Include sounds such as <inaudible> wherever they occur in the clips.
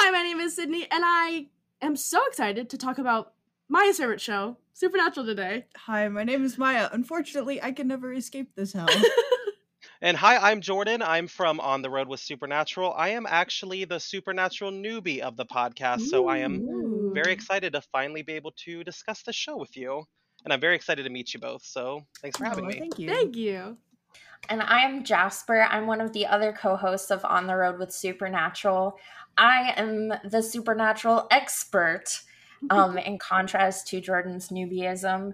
Hi, my name is Sydney, and I am so excited to talk about my favorite show, Supernatural, today. Hi, my name is Maya. Unfortunately, I can never escape this <laughs> hell. And hi, I'm Jordan. I'm from On the Road with Supernatural. I am actually the supernatural newbie of the podcast, so I am very excited to finally be able to discuss the show with you. And I'm very excited to meet you both. So thanks for having Aw, me. Thank you. Thank you. And I'm Jasper. I'm one of the other co hosts of On the Road with Supernatural. I am the supernatural expert, um, <laughs> in contrast to Jordan's newbieism.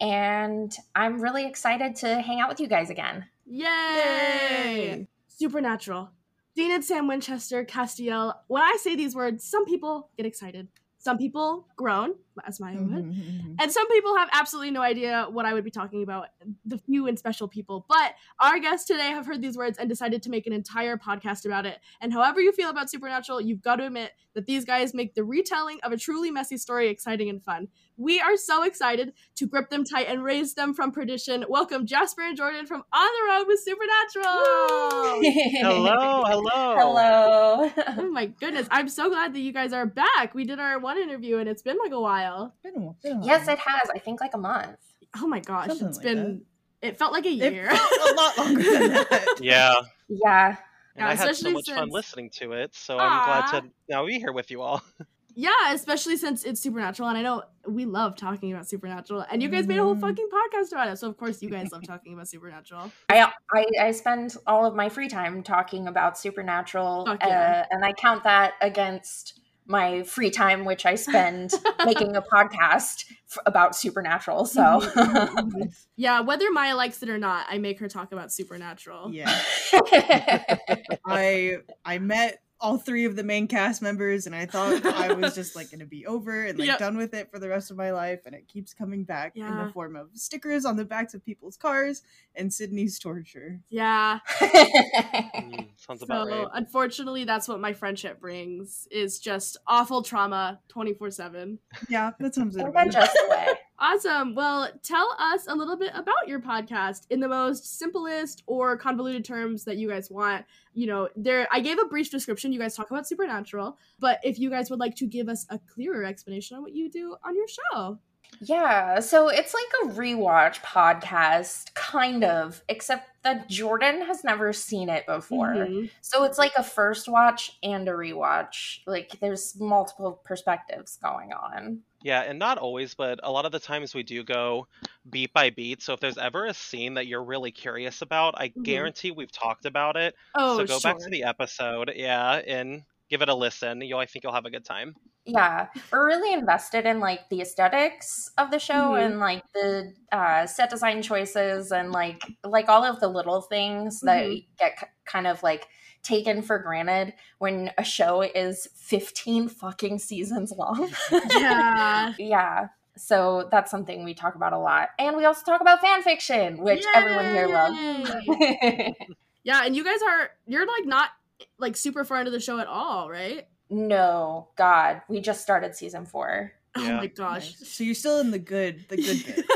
And I'm really excited to hang out with you guys again. Yay! Yay! Supernatural. Dean and Sam Winchester, Castiel. When I say these words, some people get excited. Some people groan, as Maya would. Mhm, mhm. And some people have absolutely no idea what I would be talking about, the few and special people. But our guests today have heard these words and decided to make an entire podcast about it. And however you feel about Supernatural, you've got to admit that these guys make the retelling of a truly messy story exciting and fun. We are so excited to grip them tight and raise them from perdition. Welcome Jasper and Jordan from On the Road with Supernatural. Hello, <laughs> hello. Hello. Oh my goodness. I'm so glad that you guys are back. We did our one interview and it's been like a while. Been a while- been a while. yes, it has. I think like a month. Oh my gosh. Something it's like been it felt like a It year. felt a lot <laughs> longer than that. Yeah. Yeah. And Yeah, I had so especially much fun listening to it. So I'm glad to now be here with you all. <laughs> Yeah, especially since it's Supernatural, and I know we love talking about Supernatural, and you guys made a whole Mhm. fucking podcast about it. So of course you guys love talking about Supernatural. <laughs> I, I I spend all of my free time talking about Supernatural, Fuck yeah. uh, and I count that against my free time, which I spend <laughs> making a podcast f- about Supernatural. So, Mhm. <laughs> Yeah, whether Maya likes it or not, I make her talk about Supernatural. Yeah, I I met all three of the main cast members, and I thought I was just like gonna be over and like Yep. done with it for the rest of my life, and it keeps coming back in the form of stickers on the backs of people's cars and Sydney's torture. Yeah. <laughs> Mm, sounds about So right. unfortunately, that's what my friendship brings is just awful trauma twenty four seven. Yeah, that sounds it. In <laughs> about that it. just way. Awesome. Well, tell us a little bit about your podcast in the most simplest or convoluted terms that you guys want. You know, there I gave a brief description. You guys talk about supernatural, but if you guys would like to give us a clearer explanation on what you do on your show. Yeah, so it's like a rewatch podcast, kind of, except that Jordan has never seen it before. Mhm. So it's like a first watch and a rewatch. Like there's multiple perspectives going on. Yeah, and not always, but a lot of the times we do go beat by beat. So if there's ever a scene that you're really curious about, I Mhm. guarantee we've talked about it. Oh, so go sure. back to the episode, yeah, and give it a listen. You'll I think you'll have a good time. Yeah, we're really invested in like the aesthetics of the show Mhm. and like the uh, set design choices and like like all of the little things that Mhm. get k- kind of like taken for granted when a show is 15 fucking seasons long. Yeah. <laughs> yeah. So that's something we talk about a lot. And we also talk about fan fiction, which everyone here loves. <laughs> Yeah, and you guys are you're like not like super far into the show at all, right? no, God, we just started season four. Oh my gosh. Nice. So you're still in the good, the good <laughs> bits.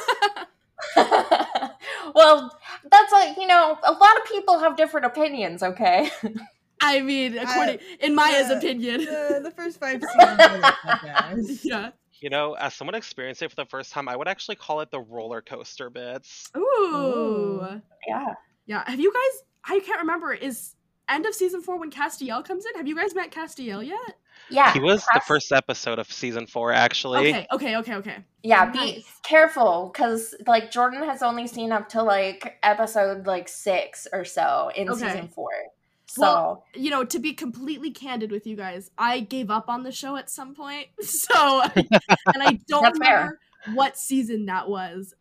well, that's like, you know, a lot of people have different opinions, okay? <laughs> I mean, according in Maya's uh, opinion. the, <laughs> the first five <laughs> seasons are not that bad. yeah. You know, as someone experienced it for the first time, I would actually call it the roller coaster bits. Ooh. Ooh. Yeah. Yeah. Have you guys I can't remember, is end of season four when Castiel comes in? Have you guys met Castiel yet? Yeah. He was the first episode of season four, actually. Okay, okay, okay, okay. Yeah, be Nice. careful because like Jordan has only seen up to like episode like six or so in Okay. season four. So Well, You know, to be completely candid with you guys, I gave up on the show at some point. <laughs> So and I <laughs> don't That's fair. remember what season that was.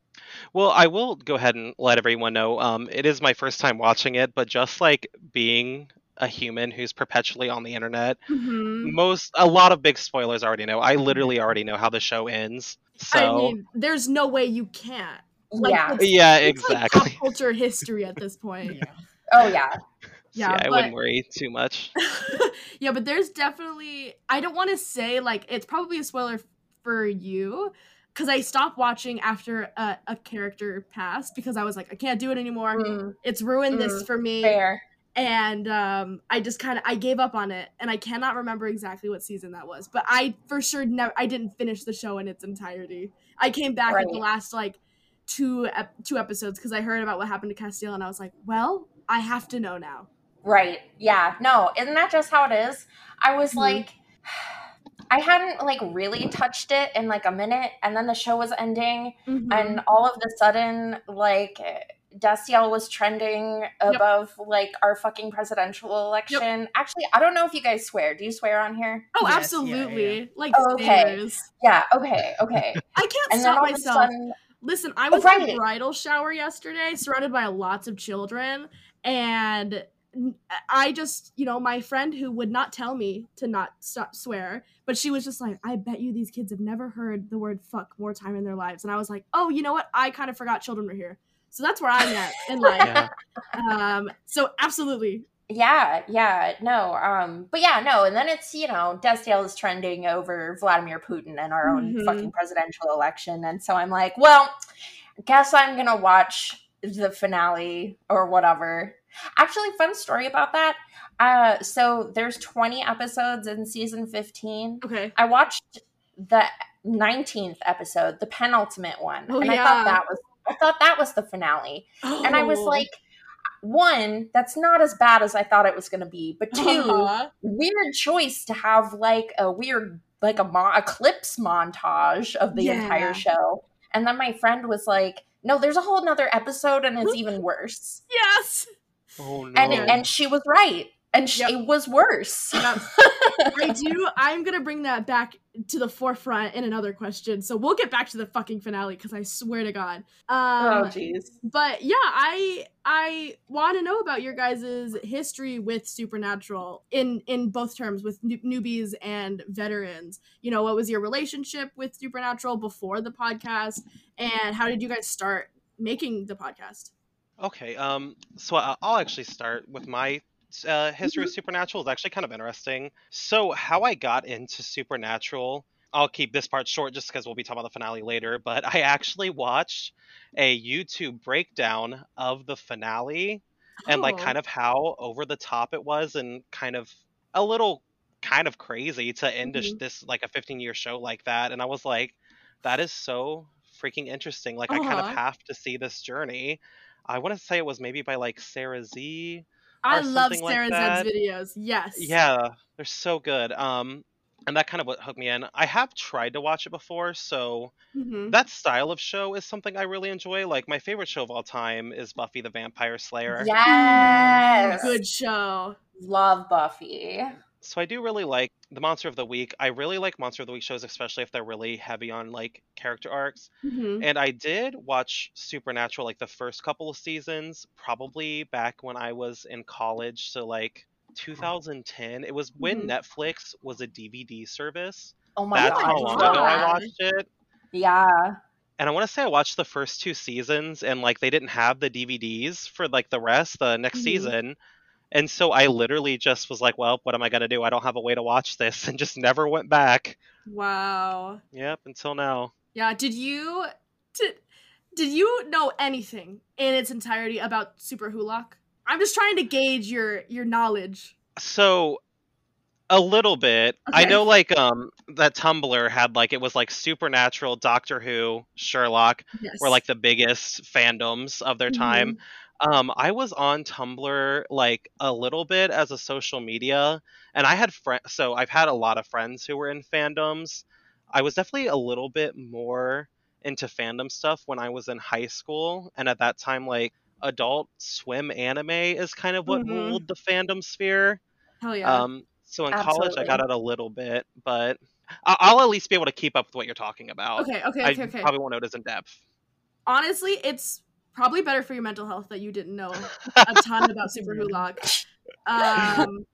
Well, I will go ahead and let everyone know. Um, it is my first time watching it, but just like being a human who's perpetually on the internet, Mhm. most a lot of big spoilers already know. I literally already know how the show ends. So I mean, there's no way you can't. Like, yeah. it's- yeah, it's like exactly. pop culture history at this point. Yeah. Oh yeah. Yeah, I but- wouldn't worry too much. <laughs> yeah, but there's definitely I don't want to say like it's probably a spoiler for you because I stopped watching after a, a character passed because I was like I can't do it anymore. Mm, It's ruined this Mm, for me. fair. and um, I just kind of I gave up on it, and I cannot remember exactly what season that was, but I for sure never I didn't finish the show in its entirety. I came back at the last like two ep- two episodes because I heard about what happened to Castiel, and I was like, well, I have to know now. Right. Yeah. No, isn't that just how it is? I was Mhm. like I hadn't like really touched it in like a minute and then the show was ending Mhm. and all of a sudden like Destiel was trending above like our fucking presidential election. Actually, I don't know if you guys swear. Do you swear on here? oh, Yes, absolutely, yeah. like Oh, okay. stairs. Yeah, okay, okay. <laughs> I can't And then stop all of a myself. sudden Listen, I Oh, was in a bridal shower yesterday, surrounded by lots of children, and I just, you know, my friend who would not tell me to not stop swear, but she was just like, "I bet you these kids have never heard the word fuck more time in their lives," and I was like, "Oh, you know what? I kind of forgot children were here." So that's where I'm at in life. Yeah. Um, so absolutely, Yeah, yeah, no, um, but yeah, no, and then it's you know Destiel is trending over Vladimir Putin and our own Mhm. fucking presidential election, and so I'm like, well, guess I'm gonna watch the finale or whatever. Actually, fun story about that. Uh, so there's 20 episodes in season 15. okay. I watched the 19th episode, the penultimate one, Oh, and I thought that was I thought that was the finale and I was Oh. like, one, that's not as bad as I thought it was going to be, but 2 Uh-huh. weird choice to have like a weird, like a mo- eclipse montage of the Yeah. entire show. And then my friend was like, no, there's a whole nother episode and it's even worse. yes. Oh no. And and she was right. And she, Yep. it was worse. Yep. <laughs> I do. I'm gonna bring that back to the forefront in another question. So we'll get back to the fucking finale because I swear to God. oh, Um, jeez. but yeah, I I want to know about your guys' history with Supernatural in in both terms with newbies and veterans. You know, what was your relationship with Supernatural before the podcast, and how did you guys start making the podcast? Okay, um, so I- I'll actually start with my uh, history of Supernatural. is actually kind of interesting. So, how I got into Supernatural, I'll keep this part short just because we'll be talking about the finale later, but I actually watched a YouTube breakdown of the finale and, like, Oh. kind of how over the top it was and kind of a little kind of crazy to end Mhm. this, like, a 15 year show like that. And I was like, that is so freaking interesting. Like, I kind of Uh-huh. have to see this journey. I want to say it was maybe by like Sarah Z. I love something like Sarah that. Zed's videos. Yes. Yeah, they're so good. Um, and that kind of what hooked me in. I have tried to watch it before, so Mhm. that style of show is something I really enjoy. Like my favorite show of all time is Buffy the Vampire Slayer. Yes. Good show. Love Buffy. So I do really like the Monster of the Week. I really like Monster of the Week shows, especially if they're really heavy on like character arcs. Mhm. And I did watch Supernatural like the first couple of seasons, probably back when I was in college. So like 2010. It was when Mhm. Netflix was a DVD service. Oh my That's god. how long ago I watched it. Yeah. And I want to say I watched the first two seasons and like they didn't have the DVDs for like the rest, the next Mhm. season. And so I literally just was like, well, what am I going to do? I don't have a way to watch this <laughs> and just never went back. Wow. Yep, until now. Yeah. Did you did did you know anything in its entirety about Superwholock? I'm just trying to gauge your your knowledge. So a little bit. I know like um that Tumblr had like it was like Supernatural, Doctor Who, Sherlock Yes. were like the biggest fandoms of their time. Um I was on Tumblr like a little bit as a social media and I had friends so I've had a lot of friends who were in fandoms. I was definitely a little bit more into fandom stuff when I was in high school and at that time like adult swim anime is kind of what Mhm. ruled the fandom sphere. Hell yeah. Um, so in college, I got Absolutely. it a little bit, but I- I'll at least be able to keep up with what you're talking about. okay. Okay. I Okay. Okay. probably won't know it as in depth. Honestly, it's probably better for your mental health that you didn't know a <laughs> ton about Superwholock. Um,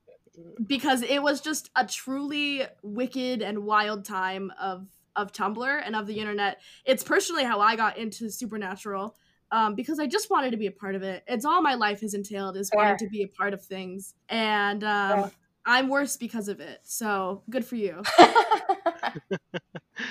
because it was just a truly wicked and wild time of of Tumblr and of the internet. It's personally how I got into Supernatural. Um, because I just wanted to be a part of it. It's all my life has entailed is wanting to be a part of things, and um, Fair. I'm worse because of it. So good for you. <laughs>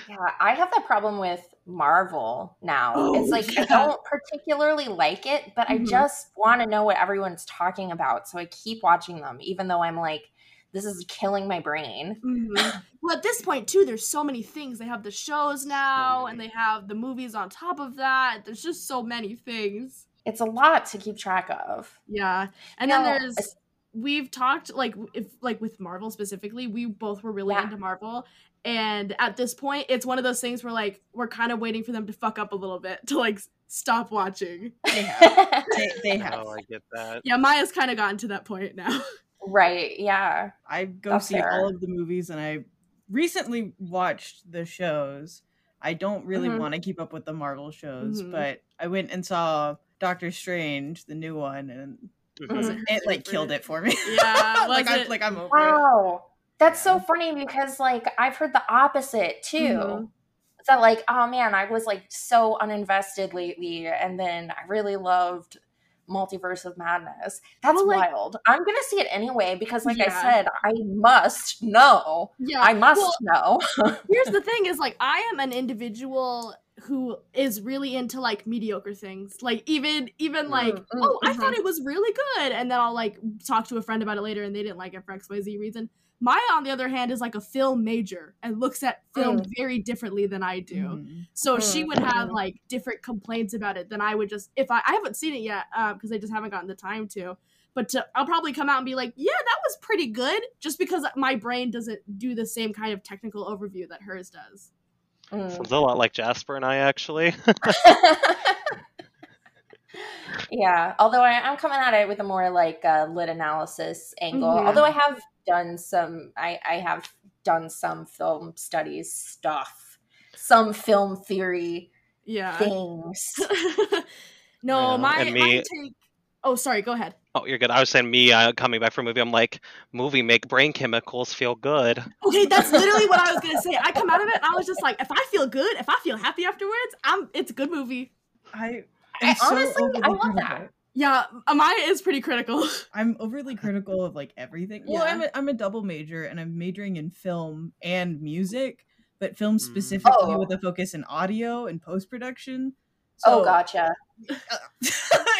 Yeah, I have that problem with Marvel now. Oh, it's like I don't particularly like it, but I Mhm. just want to know what everyone's talking about. So I keep watching them, even though I'm like, this is killing my brain. Mhm. <laughs> Well, at this point too, there's so many things. They have the shows now, and they have the movies on top of that. There's just so many things. It's a lot to keep track of. Yeah, and You then know, there's we've talked like if like with Marvel specifically, we both were really Yeah. into Marvel, and at this point, it's one of those things where like we're kind of waiting for them to fuck up a little bit to like stop watching. They have. <laughs> They, they have. Oh, I get that. Yeah, Maya's kind of gotten to that point now. right, yeah. I go That's see fair. all of the movies, and I recently watched the shows. I don't really Mhm. want to keep up with the Marvel shows, Mhm. but I went and saw Doctor Strange, the new one, and Mhm. It it like killed it for me. Yeah, <laughs> like I'm like I'm over it. That's so funny because like I've heard the opposite too. Mhm. That like, oh man, I was like so uninvested lately, and then I really loved Multiverse of Madness. That's Well, like- wild. I'm gonna see it anyway because, like I said, I must know. Yeah, I must well, know. <laughs> here's the thing is like i am an individual who is really into like mediocre things like even even like Mm, mm, oh i mhm. thought it was really good and then i'll like talk to a friend about it later and they didn't like it for xyz reason maya on the other hand is like a film major and looks at film Mm. very differently than i do Mhm. so she Mm, would have mhm. like different complaints about it than i would just if i i haven't seen it yet because i just haven't gotten the time to but to, I'll probably come out and be like, yeah, that was pretty good, just because my brain doesn't do the same kind of technical overview that hers does. Mm. Sounds a lot like Jasper and I actually. <laughs> <laughs> yeah, although I, I'm coming at it with a more like uh, lit analysis angle. Mhm. Although I have done some, I, I have done some film studies stuff, some film theory Yeah. things. <laughs> no, Yeah, my, and my take. Oh, sorry. Go ahead. oh, you're good. I was saying me uh, coming back from a movie. I'm like, movie make brain chemicals feel good. Okay, that's literally what I was gonna <laughs> say. I come out of it and I was just like, if I feel good, if I feel happy afterwards, I'm. It's a good movie. I I- am so honestly, I love that. Yeah, Amaya is pretty critical. <laughs> I'm overly critical of like everything. Well, Yeah. I'm a, I'm a double major and I'm majoring in film and music, but film Mm. specifically Oh. with a focus in audio and post production. oh, gotcha. <laughs>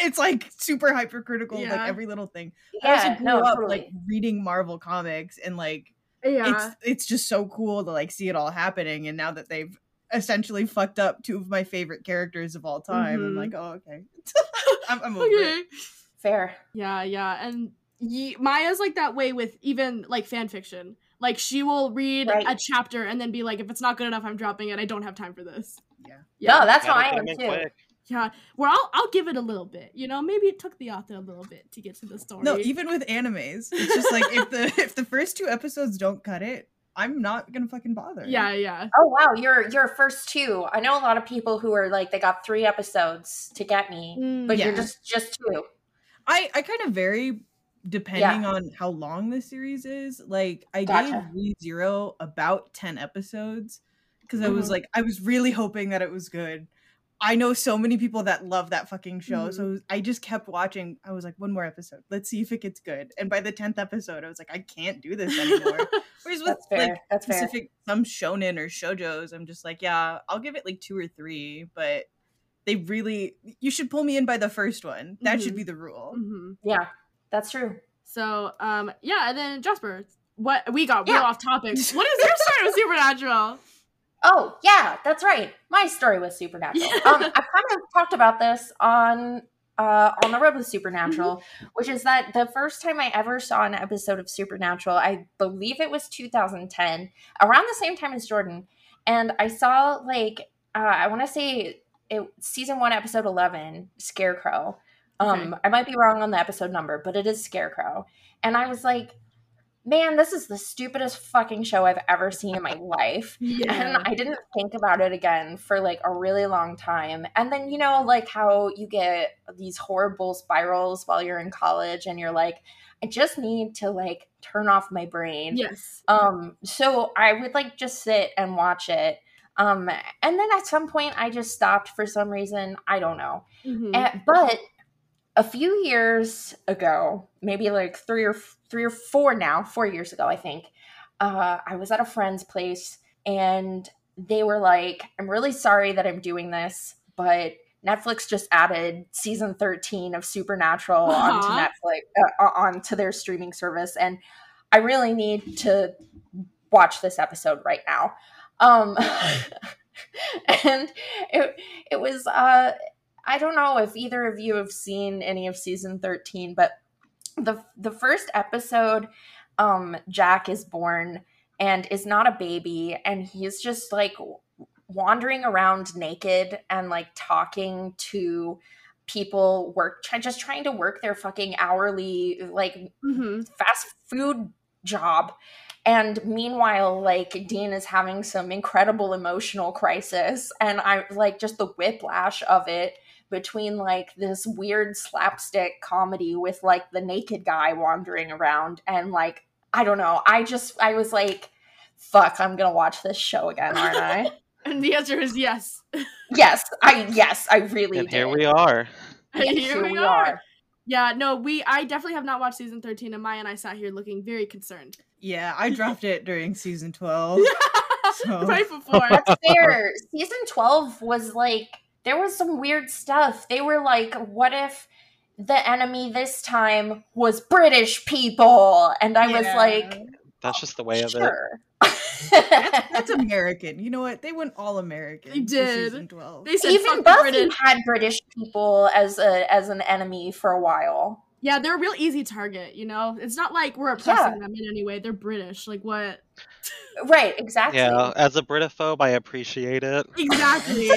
it's like super hypercritical, of Yeah. like every little thing. I also grew no, up totally. like reading Marvel comics and like Yeah. it's it's just so cool to like see it all happening. And now that they've essentially fucked up two of my favorite characters of all time, I'm Mhm. like, oh okay, <laughs> I'm, I'm over okay. it. Fair. Yeah, yeah, and ye- Maya's like that way with even like fan fiction. Like she will read Right. a chapter and then be like, if it's not good enough, I'm dropping it. I don't have time for this. Yeah. Yeah. No, that's how I get am 'em in too. quick. Yeah, well, I'll, I'll give it a little bit. You know, maybe it took the author a little bit to get to the story. No, even with animes, it's just like if the <laughs> if the first two episodes don't cut it, I'm not gonna fucking bother. yeah, yeah, Oh wow, you're you're first two. I know a lot of people who are like they got three episodes to get me, Mm, but you're just just two. I I kind of vary depending on how long the series is. Like I Gotcha. gave zero about ten episodes because I was Mhm. like I was really hoping that it was good. I know so many people that love that fucking show, so I just kept watching. I was like, one more episode. Let's see if it gets good. And by the tenth episode, I was like, I can't do this anymore. <laughs> Whereas with That's fair. like That's fair. specific some shonen or shojos, I'm just like, yeah, I'll give it like two or three, but they really you should pull me in by the first one. That should Mhm. be the rule. hmm Yeah, that's true. So, um, yeah, and then Jasper, what we got real Yeah. off topic. <laughs> What is your story with Supernatural? Oh yeah, that's right. My story was Supernatural. <laughs> Um, I've kind of talked about this on uh, on the road with Supernatural, which is that the first time I ever saw an episode of Supernatural, I believe it was 2010, around the same time as Jordan, and I saw like uh, I want to say it season one, episode 11, Scarecrow. Um, I might be wrong on the episode number, but it is Scarecrow, and I was like. Man, this is the stupidest fucking show I've ever seen in my life <laughs> and I didn't think about it again for like a really long time. And then, you know, like how you get these horrible spirals while you're in college and you're like, I just need to like turn off my brain. yes. Um, so I would like just sit and watch it. Um, and then at some point I just stopped for some reason. I don't know. Mhm. And, but a few years ago, maybe like three or three or four now, four years ago, I think, uh, I was at a friend's place and they were like, I'm really sorry that I'm doing this, but Netflix just added season 13 of Supernatural uh-huh. onto Netflix uh, onto their streaming service and I really need to watch this episode right now. Um <laughs> and it it was uh I don't know if either of you have seen any of season 13, but the the first episode um Jack is born and is not a baby and he's just like wandering around naked and like talking to people work try, just trying to work their fucking hourly like mm-hmm. fast food job and meanwhile like dean is having some incredible emotional crisis and i like just the whiplash of it between like this weird slapstick comedy with like the naked guy wandering around and like i don't know i just i was like fuck i'm gonna watch this show again aren't i <laughs> And the answer is yes. <laughs> yes, I yes, I really. And did. here we are. here, here, we, are. are. Yeah, no, we I definitely have not watched season 13 and Maya and I sat here looking very concerned. Yeah, I <laughs> dropped it during season 12. so. right before. That's fair. season 12 was like there was some weird stuff. They were like, what if the enemy this time was British people? And I yeah. was like, that's just the way sure. of it that's, that's, <laughs> American. You know what? They went all American. They did. They said even Buffy British. had British people as a as an enemy for a while. Yeah, they're a real easy target. You know, it's not like we're oppressing yeah. them in any way. They're British. Like what? Right. Exactly. Yeah. As a Britophobe, I appreciate it. Exactly. <laughs>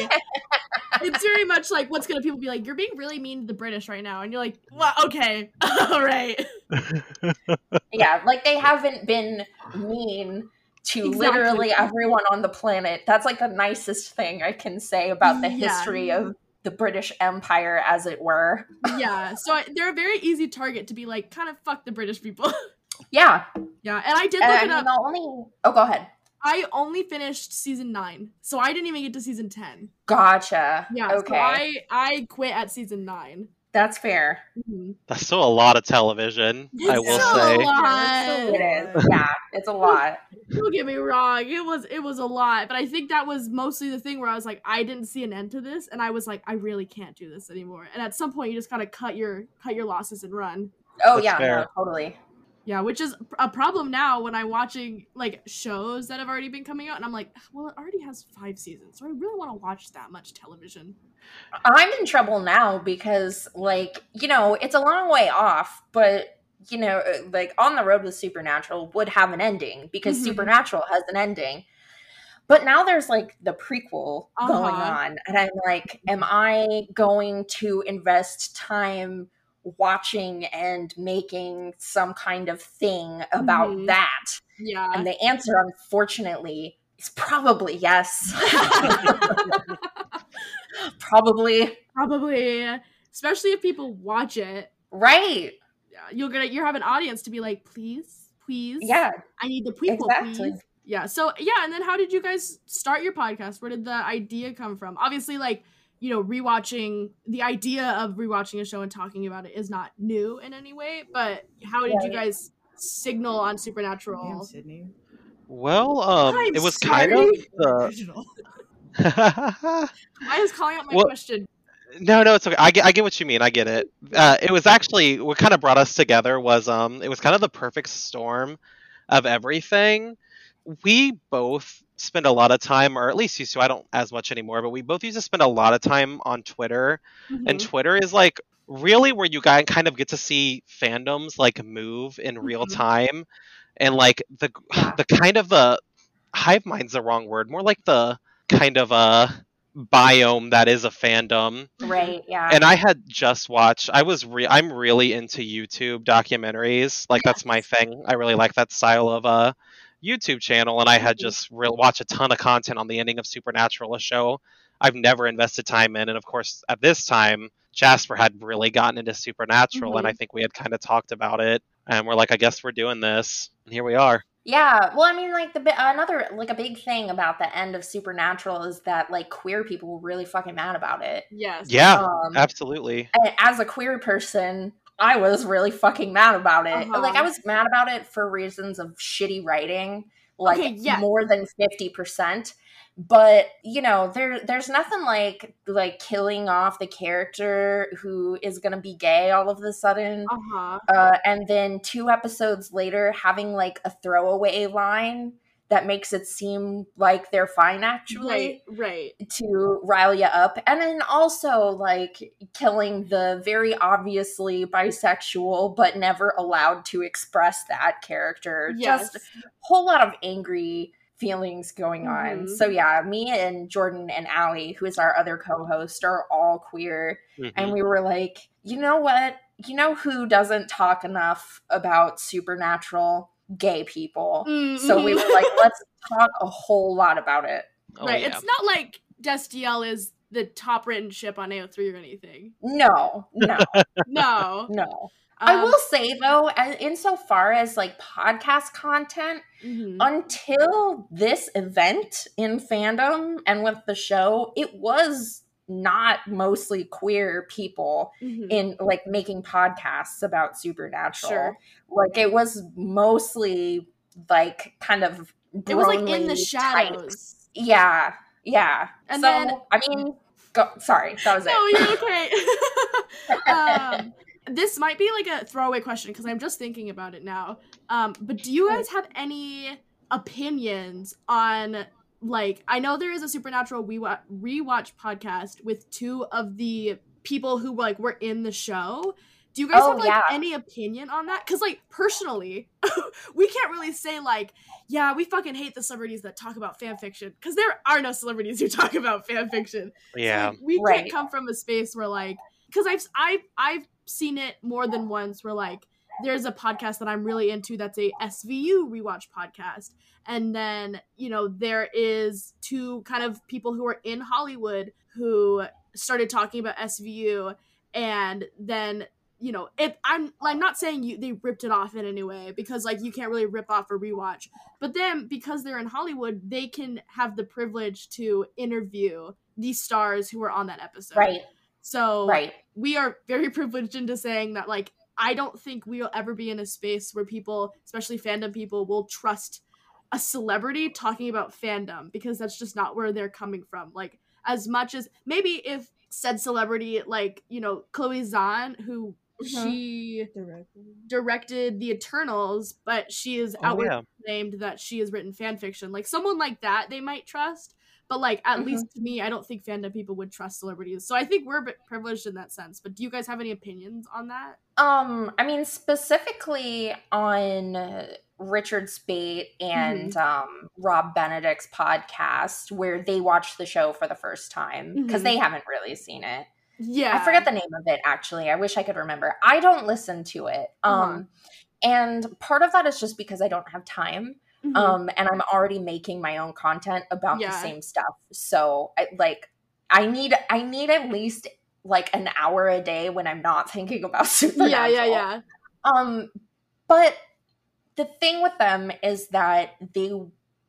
it's very much like what's gonna people be like? You're being really mean to the British right now, and you're like, well, mm-hmm. okay, <laughs> all right. <laughs> yeah, like they haven't been mean to exactly. literally everyone on the planet. That's like the nicest thing I can say about the yeah. history of the British Empire, as it were. <laughs> yeah, so they're a very easy target to be like, kind of fuck the British people. yeah, yeah, and I did look and it up. The only oh, go ahead. I only finished season nine, so I didn't even get to season ten. Gotcha. Yeah. Okay. So I I quit at season nine. That's fair. Mm-hmm. That's still a lot of television. It's I will say. It is. Yeah, it's a lot. <laughs> Don't get me wrong. It was it was a lot, but I think that was mostly the thing where I was like, I didn't see an end to this, and I was like, I really can't do this anymore. And at some point, you just gotta cut your cut your losses and run. Oh That's yeah, no, totally. Yeah, which is a problem now when I'm watching like shows that have already been coming out, and I'm like, well, it already has five seasons, so I really want to watch that much television. I'm in trouble now because, like, you know, it's a long way off, but you know, uh, like on the road with Supernatural would have an ending because mm-hmm. Supernatural has an ending. But now there's like the prequel uh-huh. going on, and I'm like, am I going to invest time? Watching and making some kind of thing about mm-hmm. that? Yeah. And the answer, unfortunately, is probably yes. <laughs> probably. Probably. Especially if people watch it. Right. Yeah. You'll get it. you have an audience to be like, please, please. Yeah. I need the people, exactly. please. Yeah. So yeah, and then how did you guys start your podcast? Where did the idea come from? Obviously, like you know, rewatching the idea of rewatching a show and talking about it is not new in any way. But how did yeah, you guys signal on Supernatural? Damn, Sydney. Well, um, I'm it was sorry. kind of the. I was calling out my <laughs> well, question. No, no, it's okay. I get, I get what you mean. I get it. Uh, it was actually what kind of brought us together was um, it was kind of the perfect storm of everything. We both spend a lot of time, or at least used to. I don't as much anymore, but we both used to spend a lot of time on Twitter, mm-hmm. and Twitter is like really where you guys kind of get to see fandoms like move in real mm-hmm. time, and like the <sighs> the kind of the hive mind's the wrong word, more like the kind of a biome that is a fandom. Right, yeah. And I had just watched I was re- I'm really into YouTube documentaries. Like yes. that's my thing. I really like that style of uh YouTube channel, and I had mm-hmm. just re- watched a ton of content on the ending of Supernatural, a show I've never invested time in. And of course, at this time, Jasper had really gotten into Supernatural, mm-hmm. and I think we had kind of talked about it. And we're like, I guess we're doing this, and here we are. Yeah, well, I mean, like the another like a big thing about the end of Supernatural is that like queer people were really fucking mad about it. Yes. Yeah, um, absolutely. as a queer person, I was really fucking mad about it. Uh-huh. Like I was mad about it for reasons of shitty writing, like Okay, yes. more than 50%. But, you know, there there's nothing like like killing off the character who is going to be gay all of a sudden. Uh-huh. Uh, and then two episodes later having like a throwaway line that makes it seem like they're fine actually Right, right. to rile you up and then also like killing the very obviously bisexual but never allowed to express that character Yes. just a whole lot of angry feelings going on Mhm. so yeah me and jordan and Allie, who is our other co-host are all queer Mhm. and we were like you know what you know who doesn't talk enough about supernatural gay people so we were like let's talk a whole lot about it Oh, right. yeah. It's not like Destiel is the top written ship on AO3 or anything. no no <laughs> No. no I Um, will say though, as- insofar as like podcast content, mhm. until this event in fandom and with the show, it was not mostly queer people Mhm. in like making podcasts about supernatural. Sure. Like it was mostly like kind of It was like in the types. shadows. Yeah, yeah. And so then- I mean, go, sorry, that was it. No, you're okay. <laughs> um, this might be like a throwaway question because I'm just thinking about it now. Um, but do you guys have any opinions on like I know there is a supernatural we rewatch, rewatch podcast with two of the people who like were in the show. Do you guys Oh, have like yeah. any opinion on that? Because like personally, <laughs> we can't really say like, yeah, we fucking hate the celebrities that talk about fan fiction because there are no celebrities who <laughs> talk about fan fiction. So, yeah. like, we Right. can't come from a space where like because I've I've I've seen it more than once where like there's a podcast that I'm really into that's a SVU rewatch podcast. And then, you know, there is two kind of people who are in Hollywood who started talking about SVU and then you know, if I'm I'm not saying you they ripped it off in any way because like you can't really rip off a rewatch. But then because they're in Hollywood, they can have the privilege to interview these stars who were on that episode. right, So right. we are very <laughs> privileged into saying that like I don't think we'll ever be in a space where people, especially fandom people, will trust a celebrity talking about fandom because that's just not where they're coming from. Like as much as maybe if said celebrity like, you know, Chloe Zhao who Mhm. she directed the Eternals, but she is Oh, outwardly yeah. claimed that she has written fan fiction. Like someone like that, they might trust. But like at Mhm. least to me, I don't think fandom people would trust celebrities. So I think we're a bit privileged in that sense. But do you guys have any opinions on that? Um, I mean, specifically on uh, Richard Speight and um, Rob Benedict's podcast, where they watched the show for the first time because Mhm. they haven't really seen it. Yeah, I forget the name of it actually. I wish I could remember. I don't listen to it. Um, Uh-huh. and part of that is just because I don't have time. Mhm. Um, and I'm already making my own content about Yeah. the same stuff. So I like I need I need at least like an hour a day when I'm not <laughs> thinking about supernatural. yeah, yeah, yeah. Um, but the thing with them is that they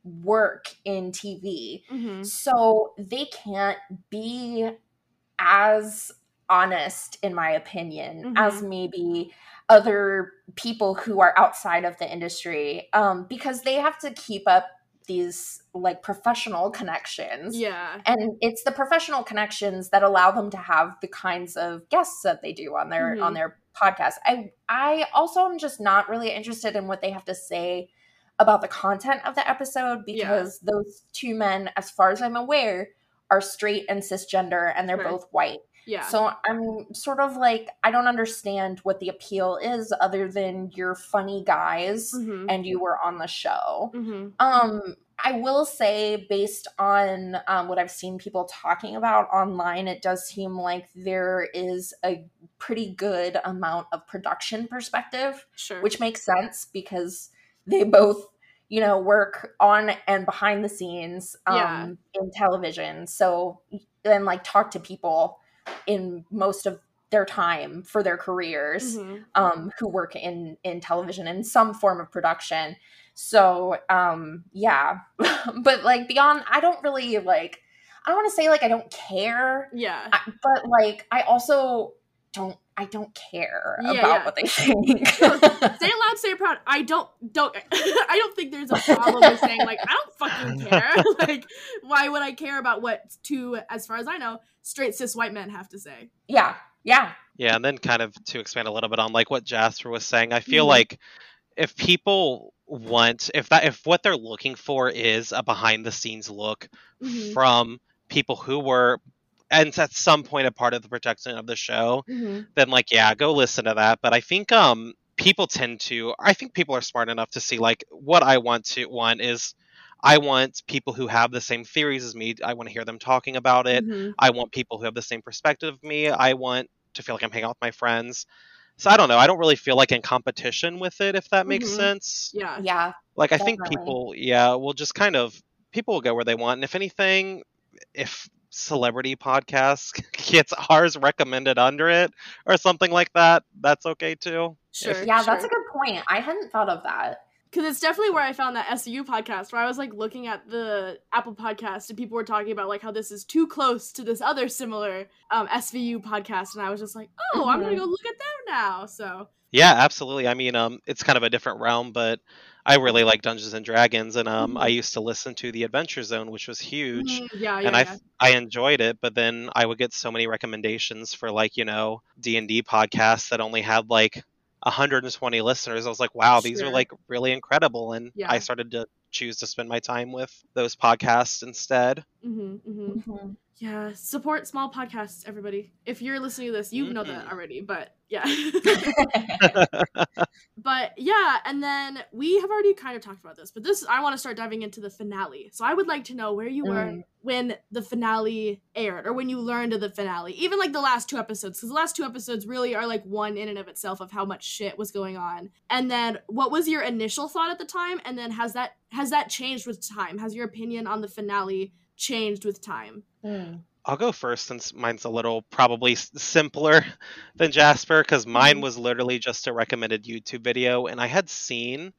work in TV, hmm so they can't be as honest, in my opinion, as maybe other people who are outside of the industry, um, because they have to keep up these like professional connections Yeah, and it's the professional connections that allow them to have the kinds of guests that they do on their Mhm. on their podcast i i also am just not really interested in what they have to say about the content of the episode Yeah. because those two men as far as i'm aware are straight and cisgender and they're Sure. both white yeah. so i'm sort of like i don't understand what the appeal is other than you're funny guys hmm and you were on the show hmm um, I will say, based on um, what I've seen people talking about online, it does seem like there is a pretty good amount of production perspective, Sure. which makes sense because they both, you know, work on and behind the scenes um, Yeah. in television. So, and like talk to people in most of their time for their careers Mhm. um, who work in in television in some form of production. So um, yeah, <laughs> but like beyond, I don't really like. I don't want to say like I don't care, Yeah. I- but like I also don't. I don't care Yeah, about yeah. what they think. <laughs> say <laughs> it loud, say it proud. I don't don't <laughs> I don't think there's a problem with saying like I don't fucking care. like why would I care about what two, as far as I know, straight cis white men have to say? yeah, yeah. Yeah, and then kind of to expand a little bit on like what Jasper was saying, I feel Mhm. like if people want if that if what they're looking for is a behind the scenes look Mhm. from people who were and at some point a part of the production of the show, Mm-hmm. then like yeah, go listen to that. But I think um people tend to I think people are smart enough to see like what I want to want is I want people who have the same theories as me. I want to hear them talking about it. Mm-hmm. I want people who have the same perspective of me. I want to feel like I'm hanging out with my friends. So I don't know. I don't really feel like in competition with it, if that makes Mhm. sense. Yeah. Yeah. Like I think people, yeah, will just kind of people will go where they want. And if anything, if celebrity podcast <laughs> gets ours recommended under it or something like that, that's okay too. Sure. Yeah, that's a good point. I hadn't thought of that. Because it's definitely where I found that SVU podcast, where I was like looking at the Apple podcast and people were talking about like how this is too close to this other similar um, SVU podcast, and I was just like, oh, I'm gonna Mhm. go look at them now. So Yeah, absolutely. I mean, um, it's kind of a different realm, but I really like Dungeons and Dragons, and um, I used to listen to the Adventure Zone, which was huge. mm, yeah, yeah, and I yeah. I enjoyed it, but then I would get so many recommendations for like you know D and D podcasts that only had like 120 listeners. I was like, wow, these are like really incredible, and Yeah. I started to choose to spend my time with those podcasts instead. hmm hmm Yeah, support small podcasts, everybody. If you're listening to this, you know that Mhm. already, but yeah. <laughs> <laughs> but yeah, and then we have already kind of talked about this, but this I want to start diving into the finale. So I would like to know where you were Mm. when the finale aired or when you learned of the finale. Even like the last two episodes cuz the last two episodes really are like one in and of itself of how much shit was going on. And then what was your initial thought at the time and then has that has that changed with time? Has your opinion on the finale changed with time? Mm. I'll go first since mine's a little probably simpler <laughs> than Jasper because mine Mhm. was literally just a recommended YouTube video, and I had seen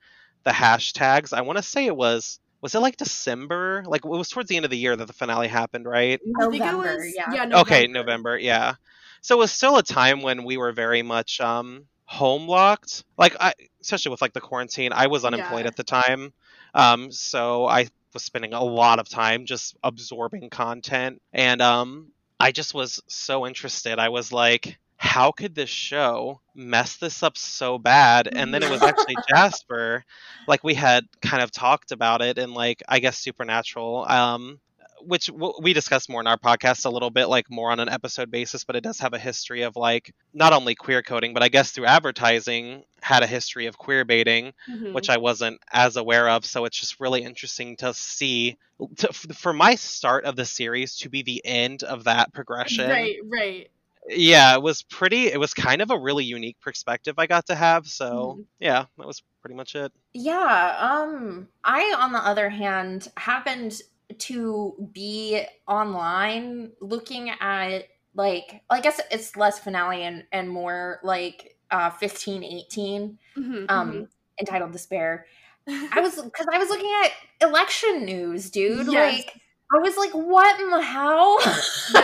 the hashtags. I want to say it was was it like December? Like it was towards the end of the year that the finale happened, right? I think it November, was yeah. Okay, November, yeah. So it was still a time when we were very much um home locked. Like I especially with like the quarantine, I was unemployed Yeah. at the time. Um so I was spending a lot of time just absorbing content and um I just was so interested. I was like how could this show mess this up so bad? And then it was actually <laughs> Jasper. Like we had kind of talked about it and like I guess Supernatural. Um which we discuss more in our podcast a little bit like more on an episode basis but it does have a history of like not only queer coding but i guess through advertising had a history of queer baiting Mhm. which i wasn't as aware of so it's just really interesting to see to, for my start of the series to be the end of that progression Right, right. yeah it was pretty it was kind of a really unique perspective i got to have so Mhm. yeah that was pretty much it Yeah, um I on the other hand happened to be online looking at like I guess it's less finale and and more like uh 15 18 Mhm, um entitled despair. <laughs> I was cuz I was looking at election news, dude. Yes. Like I was like what in the hell? Yes.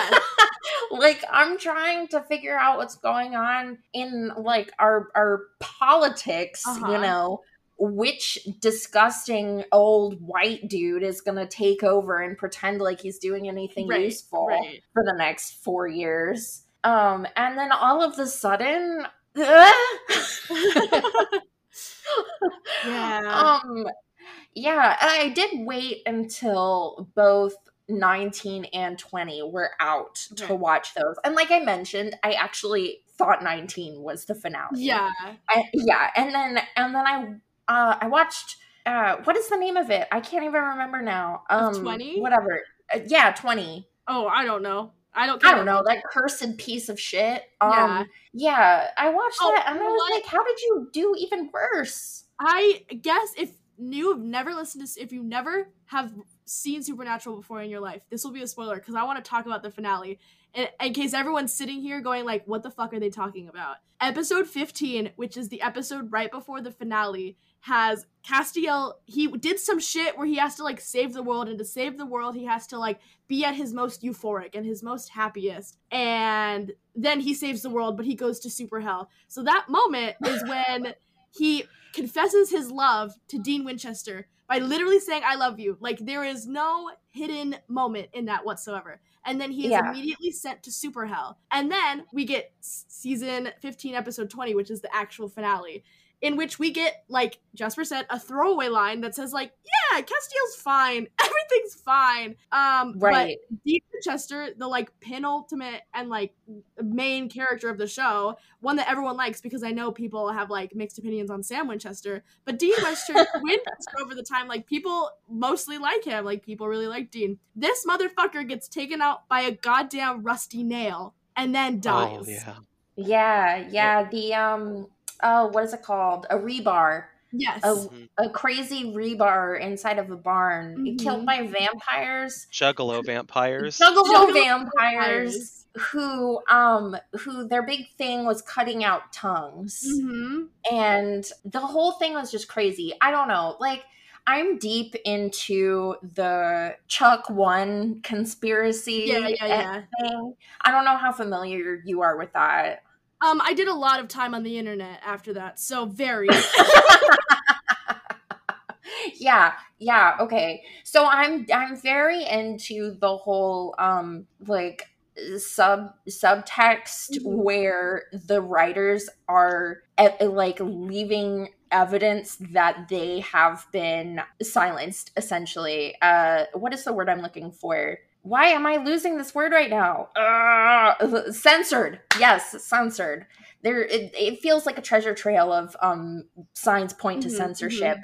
<laughs> like I'm trying to figure out what's going on in like our our politics, Uh-huh. you know, which disgusting old white dude is going to take over and pretend like he's doing anything Right, useful right. for the next 4 years. Um and then all of a sudden <laughs> Yeah. Um yeah, I did wait until both 19 and 20 were out to watch those. And like I mentioned, I actually thought 19 was the finale. yeah. I, yeah, and then and then I uh I watched uh what is the name of it? I can't even remember now. Um 20? whatever. Uh, yeah, 20. Oh, I don't know. I don't. I don't know, that cursed piece of shit. Yeah. Um yeah, I watched Oh, that and I was what? like how did you do even worse? I guess if you have never listened to if you never have seen Supernatural before in your life, this will be a spoiler because I want to talk about the finale. In, in case everyone's sitting here going like, "What the fuck are they talking about?" Episode 15, which is the episode right before the finale, has Castiel. He did some shit where he has to like save the world, and to save the world, he has to like be at his most euphoric and his most happiest. And then he saves the world, but he goes to super hell. So that moment is <laughs> when he confesses his love to Dean Winchester by literally saying "I love you." Like there is no hidden moment in that whatsoever. And then he is Yeah. immediately sent to super hell. And then we get season 15 episode 20, which is the actual finale. In which we get, like Jasper said, a throwaway line that says, like, yeah, Castiel's fine. <laughs> Everything's fine. Um, but Right. Dean Winchester, the like penultimate and like main character of the show, one that everyone likes because I know people have like mixed opinions on Sam Winchester, but Dean <laughs> Winchester, Winchester over the time, like people mostly like him. Like people really like Dean. This motherfucker gets taken out by a goddamn rusty nail and then dies. Oh yeah. Yeah, yeah. The um oh, what is it called? A rebar. Yes. A, Mhm. a crazy rebar inside of a barn. Mhm. Killed by vampires. Juggalo vampires. Juggalo Juggalo vampires who um who their big thing was cutting out tongues. hmm and the whole thing was just crazy. I don't know. Like I'm deep into the Chuck Won conspiracy Yeah, yeah, yeah. thing. I don't know how familiar you are with that. Um, I did a lot of time on the internet after that, so very. <laughs> yeah, yeah, okay. So I'm I'm very into the whole um like sub subtext Mhm. where the writers are like leaving evidence that they have been silenced essentially uh what is the word i'm looking for why am i losing this word right now? Uh, censored. Yes censored. There it, it feels like a treasure trail of um signs point to Mhm, censorship.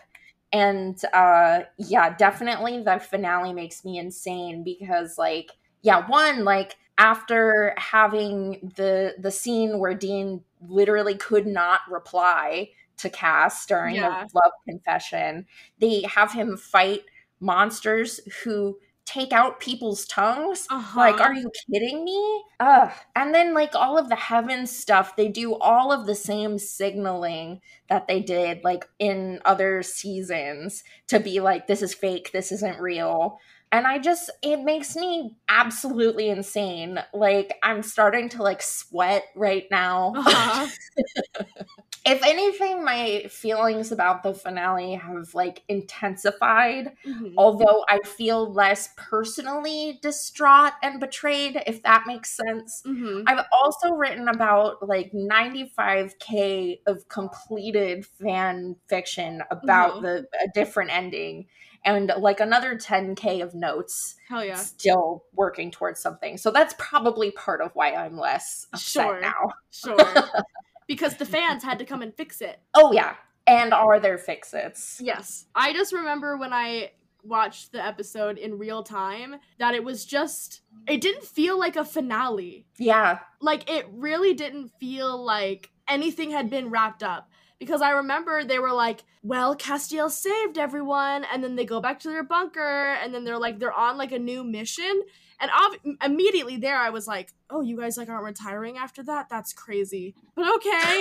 and uh yeah definitely the finale makes me insane because like yeah one like after having the the scene where dean literally could not reply to cass during Yeah. the love confession they have him fight monsters who take out people's tongues Uh-huh. like are you kidding me Ugh. and then like all of the heaven stuff they do all of the same signaling that they did like in other seasons to be like this is fake this isn't real and i just it makes me absolutely insane like i'm starting to like sweat right now Uh-huh. <laughs> if anything my feelings about the finale have like intensified Mhm. although i feel less personally distraught and betrayed if that makes sense Mhm. I've also written about like 95k of completed fan fiction about Mhm. the a different ending and like another 10k of notes Hell yeah. still working towards something. So that's probably part of why I'm less upset Sure. now. Sure. <laughs> because the fans had to come and fix it. Oh yeah. And are there fix-its? Yes. I just remember when I watched the episode in real time that it was just it didn't feel like a finale. Yeah. Like it really didn't feel like anything had been wrapped up. Because I remember they were like, well, Castiel saved everyone, and then they go back to their bunker, and then they're like, they're on like a new mission. And ob- immediately there, I was like, oh, you guys like aren't retiring after that? That's crazy. But okay.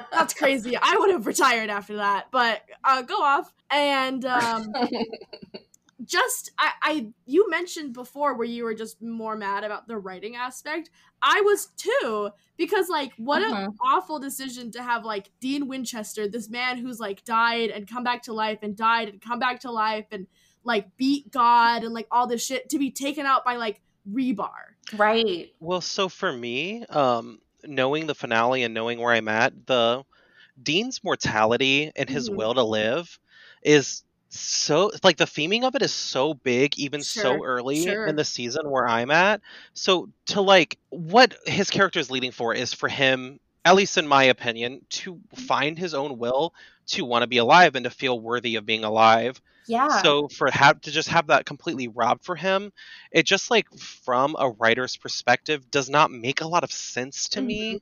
<laughs> That's crazy. I would have retired after that, but uh, go off. And um, <laughs> just, I, I, you mentioned before where you were just more mad about the writing aspect. I was too, because like, what an awful decision to have like Dean Winchester, this man who's like died and come back to life and died and come back to life and like beat God and like all this shit to be taken out by like rebar. right. Well, so for me, um, knowing the finale and knowing where I'm at, the Dean's mortality and his Mhm. will to live is so like the theming of it is so big even so early sure. in the season where I'm at. So to like what his character is leading for is for him, at least in my opinion, to find his own will to want to be alive and to feel worthy of being alive. Yeah. So for have to just have that completely robbed for him, it just like from a writer's perspective does not make a lot of sense to me.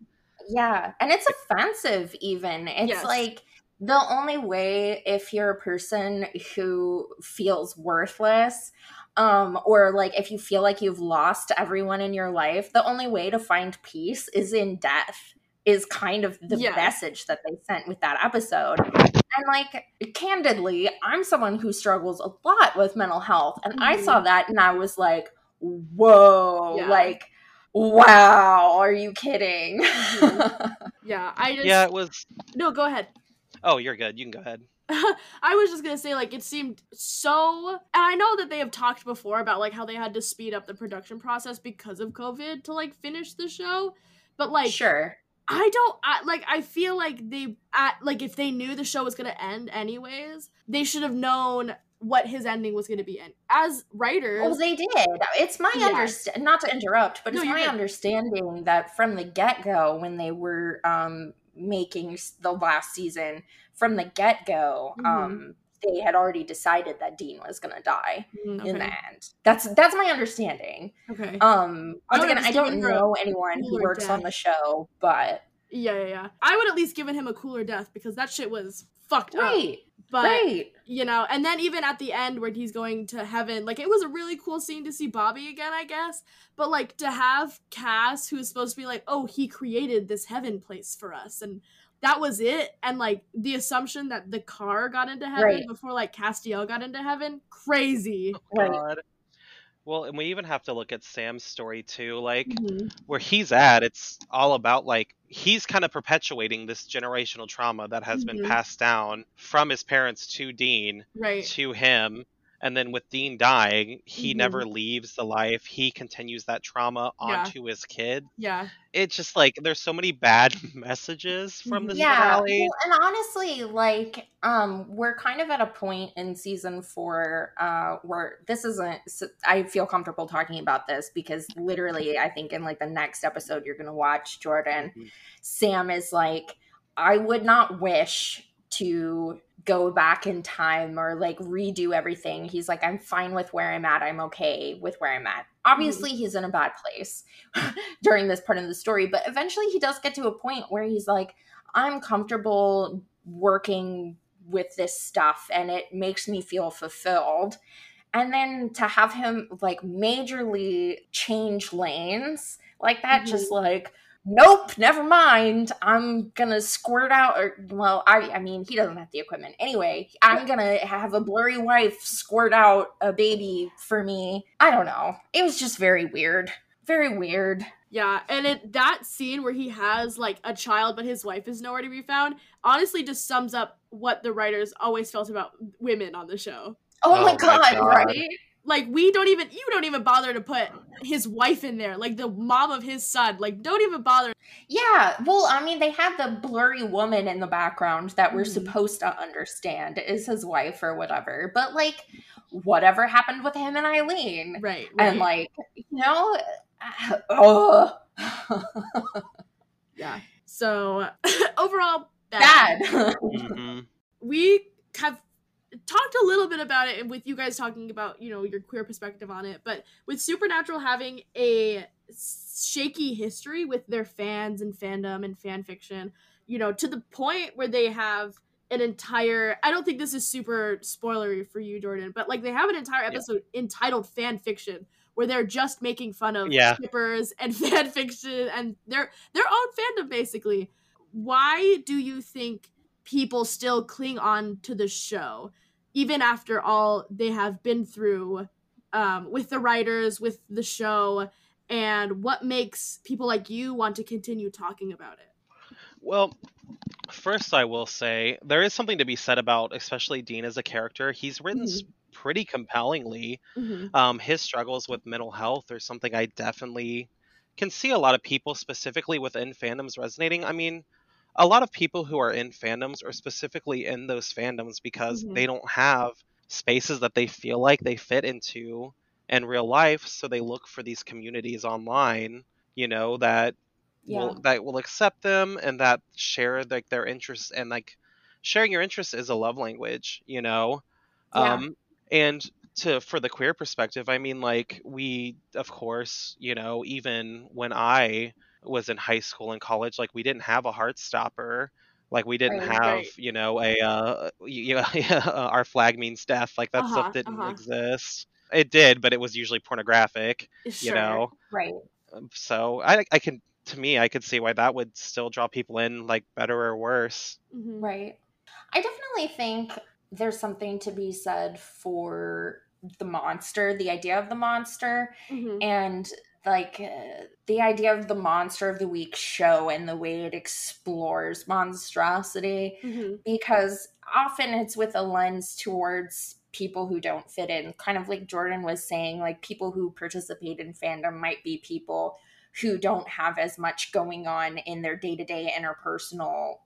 Yeah, and it's offensive even. It's Yes. like the only way if you're a person who feels worthless um or like if you feel like you've lost everyone in your life the only way to find peace is in death is kind of the Yeah. message that they sent with that episode and like candidly i'm someone who struggles a lot with mental health and i Mhm. saw that and i was like whoa Yeah. like wow are you kidding <laughs> Mhm. Yeah, I just Yeah, it was. no. Go ahead. Oh, you're good. You can go ahead. <laughs> I was just gonna say, like, it seemed so. And I know that they have talked before about like how they had to speed up the production process because of COVID to like finish the show. But like, sure I don't I, like. I feel like they at like if they knew the show was gonna end anyways, they should have known what his ending was gonna be. And as writers, Oh, they did. It's my Yeah. understand not to interrupt, but No, it's my good. understanding that from the get go, when they were um, making the last season, from the get go, Mhm. um, they had already decided that Dean was going to die Mm, in the end. That's that's my understanding. okay. Um, I once again, I don't given her a know anyone who works on the show, but yeah, yeah, yeah. I would at least given him a cooler death because that shit was fucked up. But right. you know, and then even at the end where he's going to heaven, like it was a really cool scene to see Bobby again, I guess. But like to have Cass, who's supposed to be like, oh, he created this heaven place for us, and that was it. And like the assumption that the car got into heaven Right. before like Castiel got into heaven, crazy. Right. God. Well, and we even have to look at Sam's story too. Like, Mhm. where he's at, it's all about like he's kind of perpetuating this generational trauma that has Mhm. been passed down from his parents to Dean Right. to him. And then with Dean dying, he Mhm. never leaves the life. He continues that trauma Yeah. onto his kid. Yeah. It's just like there's so many bad <laughs> messages from Mhm. this yeah finale. well, and honestly like um we're kind of at a point in season four uh where this isn't I feel comfortable talking about this because literally i think in like the next episode you're gonna watch jordan Mhm. sam is like i would not wish to go back in time or like redo everything. He's like i'm fine with where i'm at. I'm okay with where i'm at. Mm-hmm. Obviously he's in a bad place <laughs> during this part of the story but eventually he does get to a point where he's like i'm comfortable working with this stuff and it makes me feel fulfilled. And then to have him like majorly change lanes like that mm-hmm. just like nope never mind. I'm gonna squirt out or well i i mean he doesn't have the equipment. Anyway i'm gonna have a blurry wife squirt out a baby for me. I don't know. It was just very weird. Very weird. Yeah, and it that scene where he has like a child but his wife is nowhere to be found honestly just sums up what the writers always felt about women on the show. oh, Oh my my god, God. right Like we don't even you don't even bother to put his wife in there, like the mom of his son. Like don't even bother. yeah well i mean they had the blurry woman in the background that we're Mhm. supposed to understand is his wife or whatever but like whatever happened with him and eileen Right. and like you know <sighs> oh <laughs> yeah. So <laughs> overall bad. bad Mhm. we have talked a little bit about it and with you guys talking about you know your queer perspective on it but with supernatural having a shaky history with their fans and fandom and fan fiction you know to the point where they have an entire i don't think this is super spoilery for you jordan but like they have an entire Yeah. episode entitled fan fiction where they're just making fun of Yeah. shippers and <laughs> fan fiction and their their own fandom basically why do you think people still cling on to the show even after all they have been through um, with the writers with the show and what makes people like you want to continue talking about it Well, first I will say there is something to be said about especially Dean as a character. He's written s pretty compellingly. Um, his struggles with mental health are something I definitely can see a lot of people specifically within fandoms resonating. I mean, a lot of people who are in fandoms are specifically in those fandoms because Mhm. they don't have spaces that they feel like they fit into in real life, so they look for these communities online, you know, that yeah will that will accept them and that share like their interests and like sharing your interests is a love language you know Yeah. um and to for the queer perspective i mean like we of course you know even when i was in high school and college like we didn't have a heart stopper Like we didn't Right, have, right. you know, a uh, you know, <laughs> our flag means death. Like that Uh-huh, stuff didn't uh-huh. exist. It did, but it was usually pornographic. Sure. You know, Right. Um, so I I can to me I could see why that would still draw people in, like better or worse. Mhm. Right. I definitely think there's something to be said for the monster, the idea of the monster, Mhm. and like uh, the idea of the monster of the week show and the way it explores monstrosity Mhm. because often it's with a lens towards people who don't fit in kind of like jordan was saying like people who participate in fandom might be people who don't have as much going on in their day-to-day interpersonal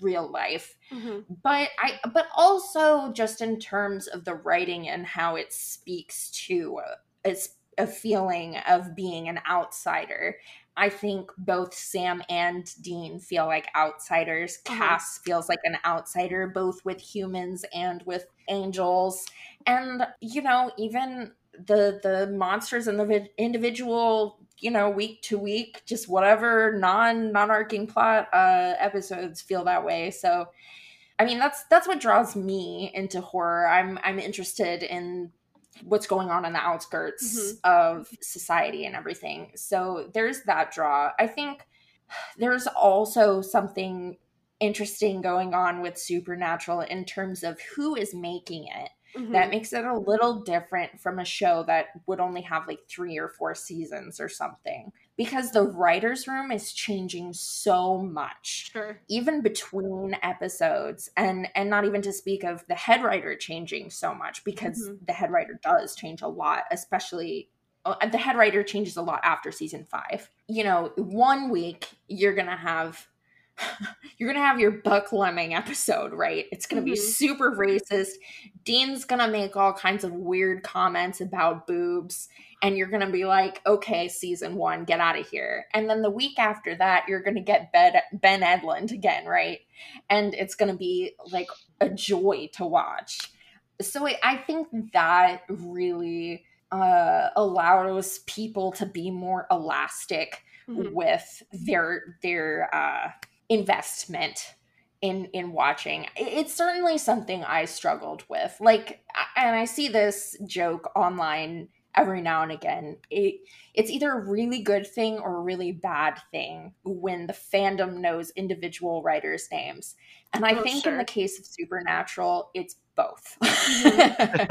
real life Mhm. but i but also just in terms of the writing and how it speaks to a, a, s- a feeling of being an outsider. I think both sam and dean feel like outsiders. Uh-huh. cass feels like an outsider both with humans and with angels. And you know even the the monsters and the individual you know week to week just whatever non non-arcing plot uh episodes feel that way. So i mean that's that's what draws me into horror. I'm i'm interested in what's going on in the outskirts of society and everything. So there's that draw. I think there's also something interesting going on with supernatural in terms of who is making it. Mhm. that makes it a little different from a show that would only have like three or four seasons or something because the writers room is changing so much sure. even between episodes and and not even to speak of the head writer changing so much because Mhm. the head writer does change a lot especially uh, the head writer changes a lot after season five you know one week you're gonna have <laughs> you're gonna have your Buckleming episode right it's gonna be Mhm. super racist dean's gonna make all kinds of weird comments about boobs and you're gonna be like okay season one get out of here and then the week after that you're gonna get ben, ben edlund again right and it's gonna be like a joy to watch so I- think that really uh, allows people to be more elastic Mhm. with their their uh, investment in in watching. It's certainly something I struggled with. Like, and I see this joke online every now and again. It it's either a really good thing or a really bad thing when the fandom knows individual writers' names. And I Oh, think sure. in the case of Supernatural, it's both.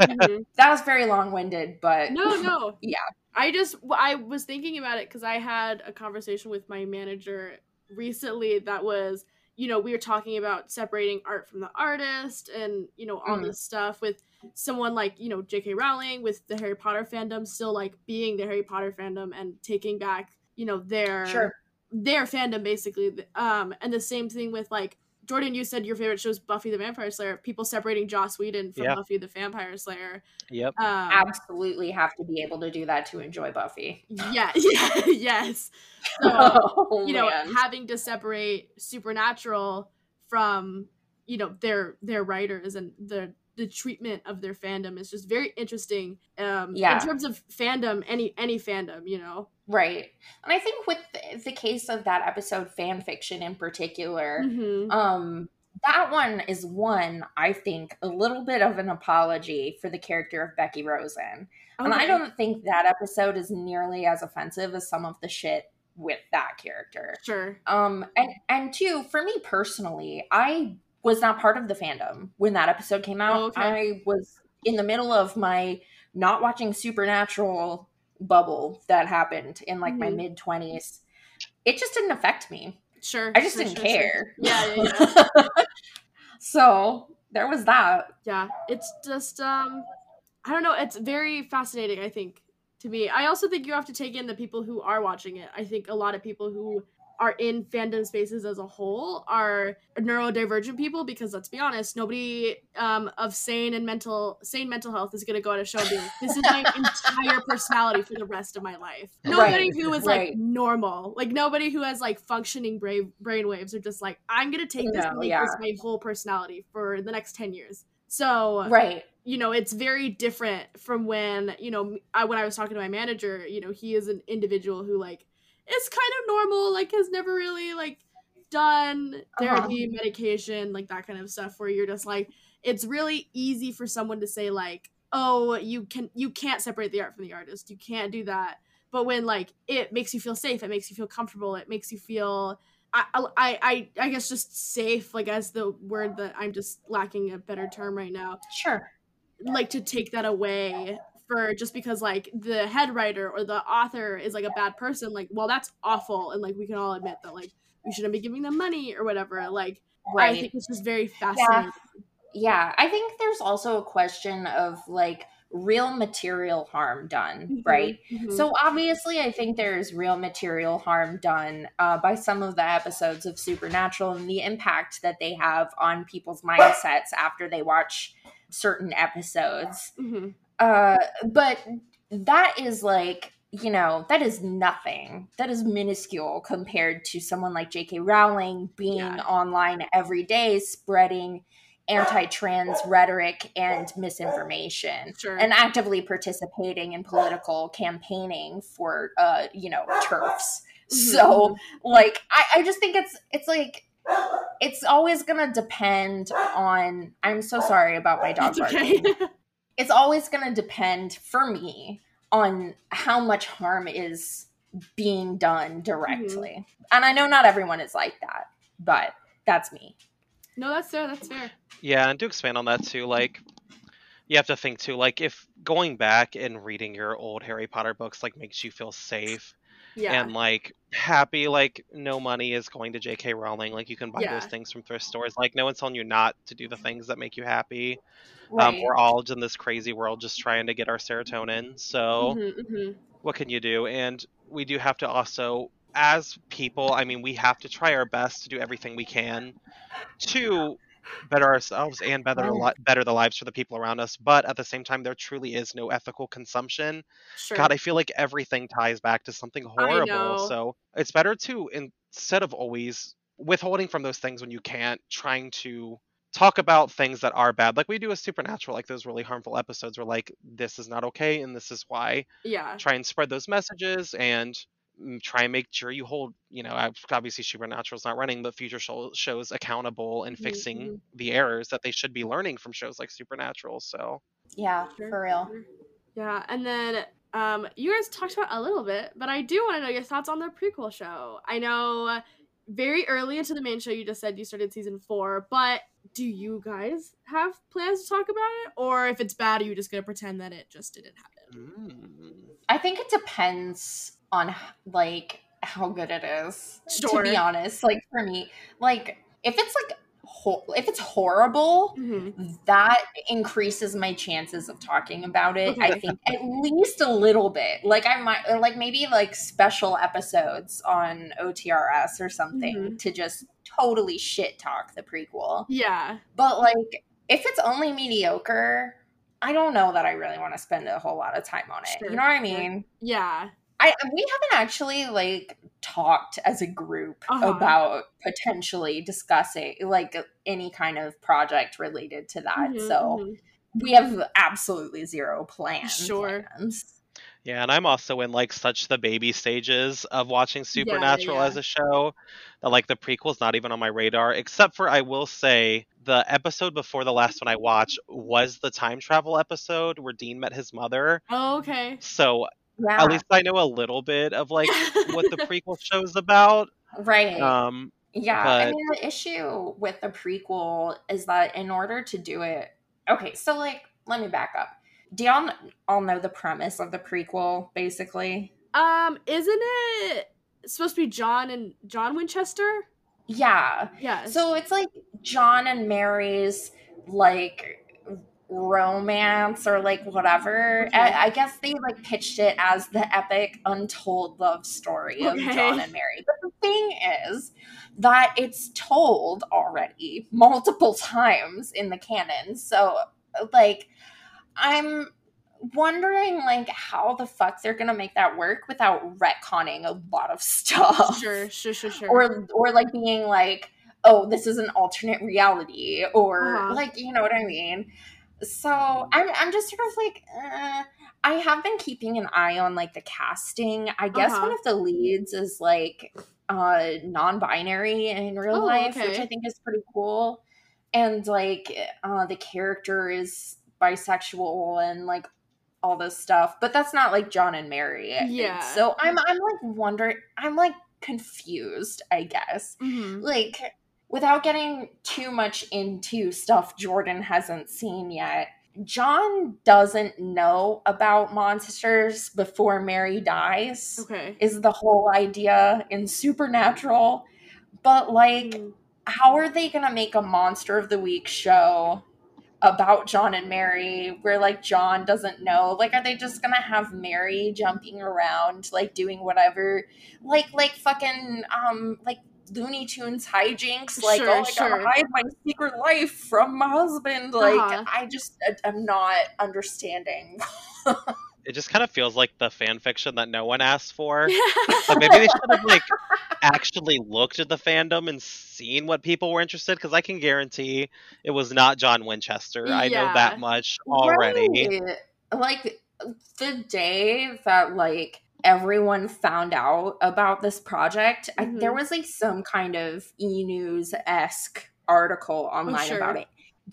Mhm. <laughs> that was very long-winded, but No, no. <laughs> Yeah. I just I was thinking about it because I had a conversation with my manager recently that was, you know, we were talking about separating art from the artist and, you know, all Mm. this stuff with someone like, you know, J.K. Rowling with the Harry Potter fandom still like being the Harry Potter fandom and taking back, you know, their Sure. their fandom basically. Um and the same thing with like Jordan, you said your favorite show is Buffy the Vampire Slayer. People separating Joss Whedon from Yeah. Buffy the Vampire Slayer. Yep. Um, absolutely have to be able to do that to enjoy Buffy. yeah, <laughs> yeah, yes. <laughs> So oh, you know, man. having to separate Supernatural from you know their their writers and the the treatment of their fandom is just very interesting. Um, Yeah. in terms of fandom, any any fandom, you know. right. And I think with the, case of that episode, fan fiction in particular, Mhm. um, that one is one I think a little bit of an apology for the character of Becky Rosen, and I don't think that episode is nearly as offensive as some of the shit with that character. sure. Um, and and two, for me personally, I was not part of the fandom when that episode came out. Oh, okay. I was in the middle of my not watching Supernatural bubble that happened in like my Mhm. mid twenties. It just didn't affect me. Sure. I just sure, didn't sure, sure. care. Yeah, yeah, yeah. <laughs> so there was that. yeah it's just um i don't know it's very fascinating i think to me i also think you have to take in the people who are watching it i think a lot of people who are in fandom spaces as a whole are neurodivergent people because let's be honest nobody um, of sane and mental sane mental health is going to go on a show and be like this is my <laughs> entire personality for the rest of my life nobody Right, who is right. like normal like nobody who has like functioning brain brain waves are just like i'm going to take this and make yeah. this my whole personality for the next 10 years so Right. you know it's very different from when you know I, when i was talking to my manager you know he is an individual who like is kind of normal like has never really like done, Uh-huh. therapy, medication, like that kind of stuff where you're just like it's really easy for someone to say like, "Oh, you can you can't separate the art from the artist. You can't do that." But when like it makes you feel safe, it makes you feel comfortable, it makes you feel I, I, I, I guess just safe, like as the word that I'm just lacking a better term right now. Sure. Like to take that away for just because like the head writer or the author is like a bad person, like well that's awful, and like we can all admit that like we shouldn't be giving them money or whatever. Like I think it's just very fascinating. Yeah, I think there's also a question of like real material harm done, Mhm, right? mhm. So obviously, I think there's real material harm done uh, by some of the episodes of Supernatural and the impact that they have on people's mindsets after they watch certain episodes. Mhm. Uh, but that is like you know that is nothing. That is minuscule compared to someone like J.K. Rowling being Yeah. online every day spreading anti-trans rhetoric and misinformation Sure. and actively participating in political campaigning for uh you know turfs so like I, I just think it's it's like it's always gonna depend on i'm so sorry about my dog It's okay. <laughs> barking it's always gonna depend for me on how much harm is being done directly mm-hmm. and i know not everyone is like that but that's me no, that's fair. That's fair. Yeah, and to expand on that too, like you have to think too, like if going back and reading your old Harry Potter books like makes you feel safe Yeah. and like happy, like no money is going to J.K. Rowling, like you can buy Yeah. those things from thrift stores. Like no one's telling you not to do the things that make you happy. Um, we're all in this crazy world just trying to get our serotonin. So Mhm, mhm. what can you do? And we do have to also, as people, I mean, we have to try our best to do everything we can to better ourselves and better the li- better the lives for the people around us. But at the same time, there truly is no ethical consumption. Sure. God, I feel like everything ties back to something horrible. So it's better to instead of always withholding from those things when you can't, trying to talk about things that are bad, like we do with Supernatural, like those really harmful episodes where like this is not okay and this is why yeah. try and spread those messages and try and make sure you hold you know ob- obviously supernatural's not running but future show, shows accountable and fixing mhm. the errors that they should be learning from shows like supernatural so yeah Sure, for real. Yeah, and then um, you guys talked about a little bit, but I do want to know your thoughts on the prequel show. I know very early into the main show, you just said you started season four, but do you guys have plans to talk about it, or if it's bad, are you just gonna pretend that it just didn't happen? mm. I think it depends on like how good it is. To be honest, like for me, like if it's like ho- if it's horrible, Mm-hmm. that increases my chances of talking about it. I think at least a little bit. Like I might or like maybe like special episodes on OTRS or something Mm-hmm. to just totally shit talk the prequel. Yeah, But like if it's only mediocre, I don't know that I really want to spend a whole lot of time on it. Sure, You know what I mean? yeah, I we haven't actually like talked as a group Uh-huh. about potentially discussing like any kind of project related to that. Mhm, so mhm. we have absolutely zero plans. Sure. plans. yeah and i'm also in like such the baby stages of watching supernatural yeah. as a show that like the prequel's not even on my radar except for i will say the episode before the last one i watched was the time travel episode where dean met his mother Oh, okay. so Yeah. at least i know a little bit of like what the <laughs> prequel show's about right. um Yeah, I mean the issue with the prequel is that in order to do it, okay, so like let me back up. Do y'all all know the premise of the prequel, basically? Um, isn't it supposed to be John and John Winchester? Yeah. Yes. So it's like John and Mary's like romance or like whatever. Okay. I, I guess they like pitched it as the epic untold love story of Okay. John and Mary. But the thing is that it's told already multiple times in the canon. So like I'm wondering like how the fuck they're gonna make that work without retconning a lot of stuff sure, sure, sure, sure. or or like being like oh this is an alternate reality or Uh-huh. like you know what i mean so i'm i'm just sort of like uh, i have been keeping an eye on like the casting i guess Uh-huh. one of the leads is like uh non-binary in real Oh, life, which. I think is pretty cool. And like uh the character is bisexual and like all this stuff, but that's not like John and Mary. Yeah. So I'm I'm like wondering I'm like confused, I guess. Mhm. Like without getting too much into stuff Jordan hasn't seen yet. John doesn't know about monsters before Mary dies Okay. is the whole idea in Supernatural. But like, Mm. how are they gonna make a Monster of the Week show about John and Mary where like John doesn't know? Like, are they just gonna have Mary jumping around, like doing whatever, like like fucking um like Looney Tunes hijinks? Like, Sure, oh, I sure. gotta hide my secret life from my husband. Like, Uh-huh. I just I- I'm not understanding. <laughs> It just kind of feels like the fan fiction that no one asked for. <laughs> Like maybe they should have like actually looked at the fandom and seen what people were interested. Because I can guarantee it was not John Winchester. I know that much already. Right. Like the day that like everyone found out about this project, I, Mhm. there was like some kind of e news esque article online sure. about it.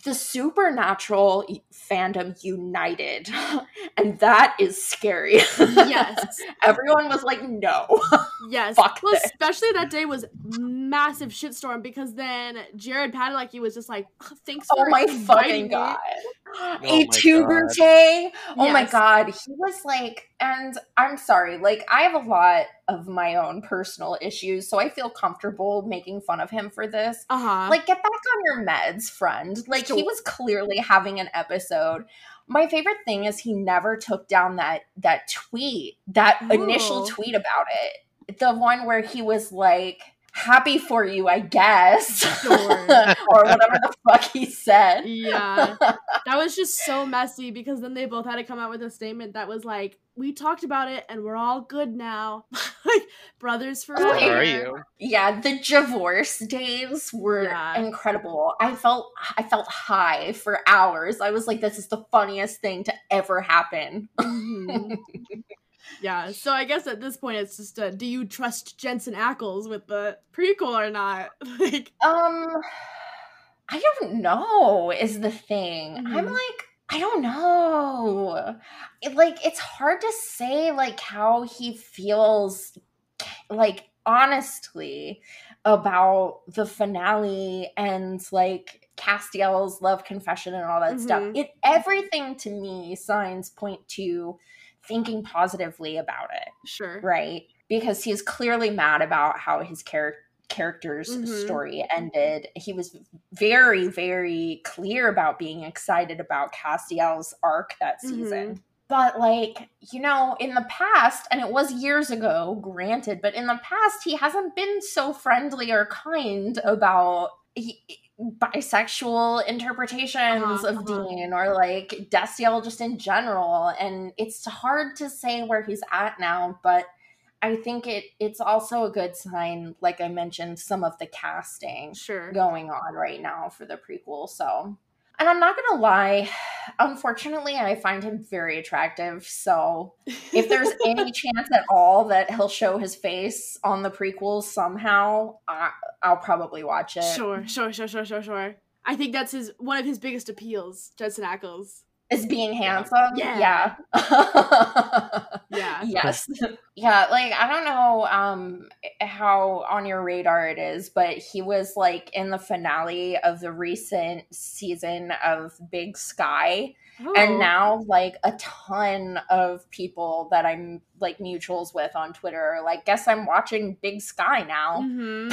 The supernatural fandom united, <laughs> and that is scary. yes. <laughs> everyone was like, "No." <laughs> Yes. Fuck well, this. especially that day was massive shitstorm because then Jared Padalecki was just like, "Thanks Oh for my inviting fucking me." god. my <gasps> A two God. Brute. Oh my god. He was like, and I'm sorry, like I have a lot of my own personal issues, so I feel comfortable making fun of him for this. Uh huh. Like, get back on your meds, friend. Like he was clearly having an episode. My favorite thing is he never took down that that tweet, that initial Oh. tweet about it. The one where he was like, happy for you, I guess. Sure. <laughs> or whatever the fuck he said. yeah, <laughs> that was just so messy because then they both had to come out with a statement that was like, "We talked about it and we're all good now, <laughs> like brothers forever." How are you? Yeah, the divorce days were Yeah. incredible. I felt I felt high for hours. I was like, this is the funniest thing to ever happen. Mhm. Yeah, so I guess at this point it's just, uh, do you trust Jensen Ackles with the prequel or not? <laughs> like, Um I don't know is the thing. I'm Mhm. like I don't know. It, like it's hard to say like how he feels like honestly about the finale and like Castiel's love confession and all that stuff. Mhm. It everything to me signs point to thinking positively about it sure. right? Because he's clearly mad about how his char- character's Mhm. story ended. He was very, very clear about being excited about Castiel's arc that season. But, like, you know, in the past, and it was years ago, granted, but in the past, he hasn't been so friendly or kind about he, bisexual interpretations Uh-huh, of. Dean or like Destiel just in general. And it's hard to say where he's at now, but I think it it's also a good sign, like I mentioned, some of the casting Sure. going on right now for the prequel. So, and I'm not gonna lie, unfortunately, I find him very attractive. So, if there's <laughs> any chance at all that he'll show his face on the prequels somehow, I, I'll probably watch it. Sure, sure, sure, sure, sure, sure. I think that's his one of his biggest appeals, Jensen Ackles. Is being handsome? Yeah. Yeah. <laughs> Yeah. yes. Yeah, like I don't know um how on your radar it is, but he was like in the finale of the recent season of Big Sky. And now like a ton of people that I'm like mutuals with on Twitter are like, guess I'm watching Big Sky now. Mhm.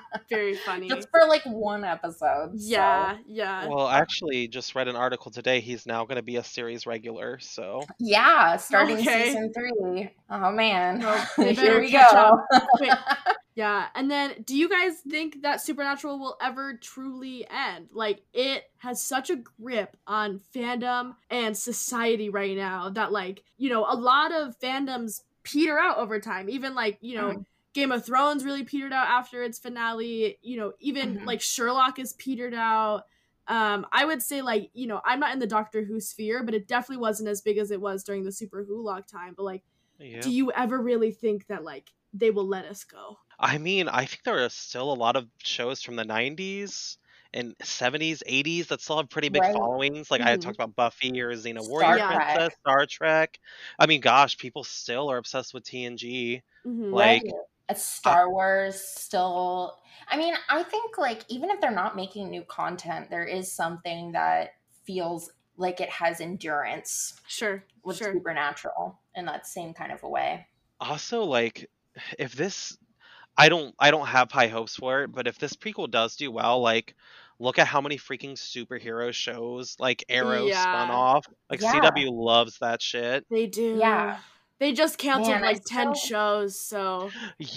<laughs> very funny. Just for like one episode. so- Yeah, yeah. Well, actually just read an article today. He's now going to be a series regular. So Yeah, starting Okay. season three. Oh man. Well, <laughs> Here we catch go. <laughs> Yeah, and then do you guys think that Supernatural will ever truly end? Like, it has such a grip on fandom and society right now that, like, you know, a lot of fandoms peter out over time. Even, like, you know, Mhm. Game of Thrones really petered out after its finale. You know, even Mhm. like Sherlock is petered out. Um, I would say like you know I'm not in the Doctor Who sphere, but it definitely wasn't as big as it was during the Superwholock time. But like Yeah. do you ever really think that like they will let us go? I mean, I think there are still a lot of shows from the 90s and 70s, 80s that still have pretty big Right. followings. Like I had Mhm. talked about Buffy or Xena Star Warrior Trek. Princess, Star Trek. I mean, gosh, people still are obsessed with TNG. Mhm. Like, Right. A Star Wars still. I mean, I think like even if they're not making new content, there is something that feels like it has endurance sure, with sure. Supernatural in that same kind of a way. also like if this I don't I don't have high hopes for it, but if this prequel does do well, like look at how many freaking superhero shows like Arrow spun off. Like Yeah. CW loves that shit. They do. Yeah. They just canceled Man, I like 10 still- shows, so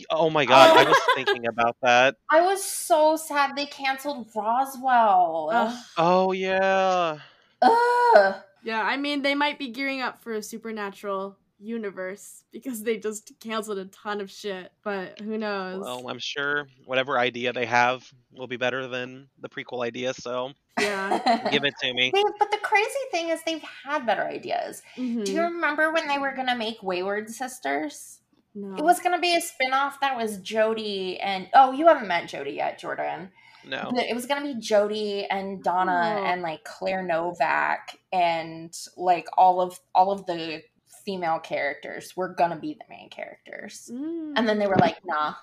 Oh my god, I was <laughs> thinking about that. I was so sad they canceled Roswell. Ugh. Oh yeah. Ugh. yeah, I mean they might be gearing up for a supernatural universe because they just canceled a ton of shit, but who knows? Well, I'm sure whatever idea they have will be better than the prequel idea, so yeah. <laughs> give it to me. They, but the crazy thing is they've had better ideas. Mhm. Do you remember when they were gonna make Wayward Sisters? No. It was gonna be a spin-off that was Jody and oh, you haven't met Jody yet, Jordan. No. It was gonna be Jody and Donna Oh. and like Claire Novak and like all of all of the female characters were gonna be the main characters. Mm. And then they were like, nah.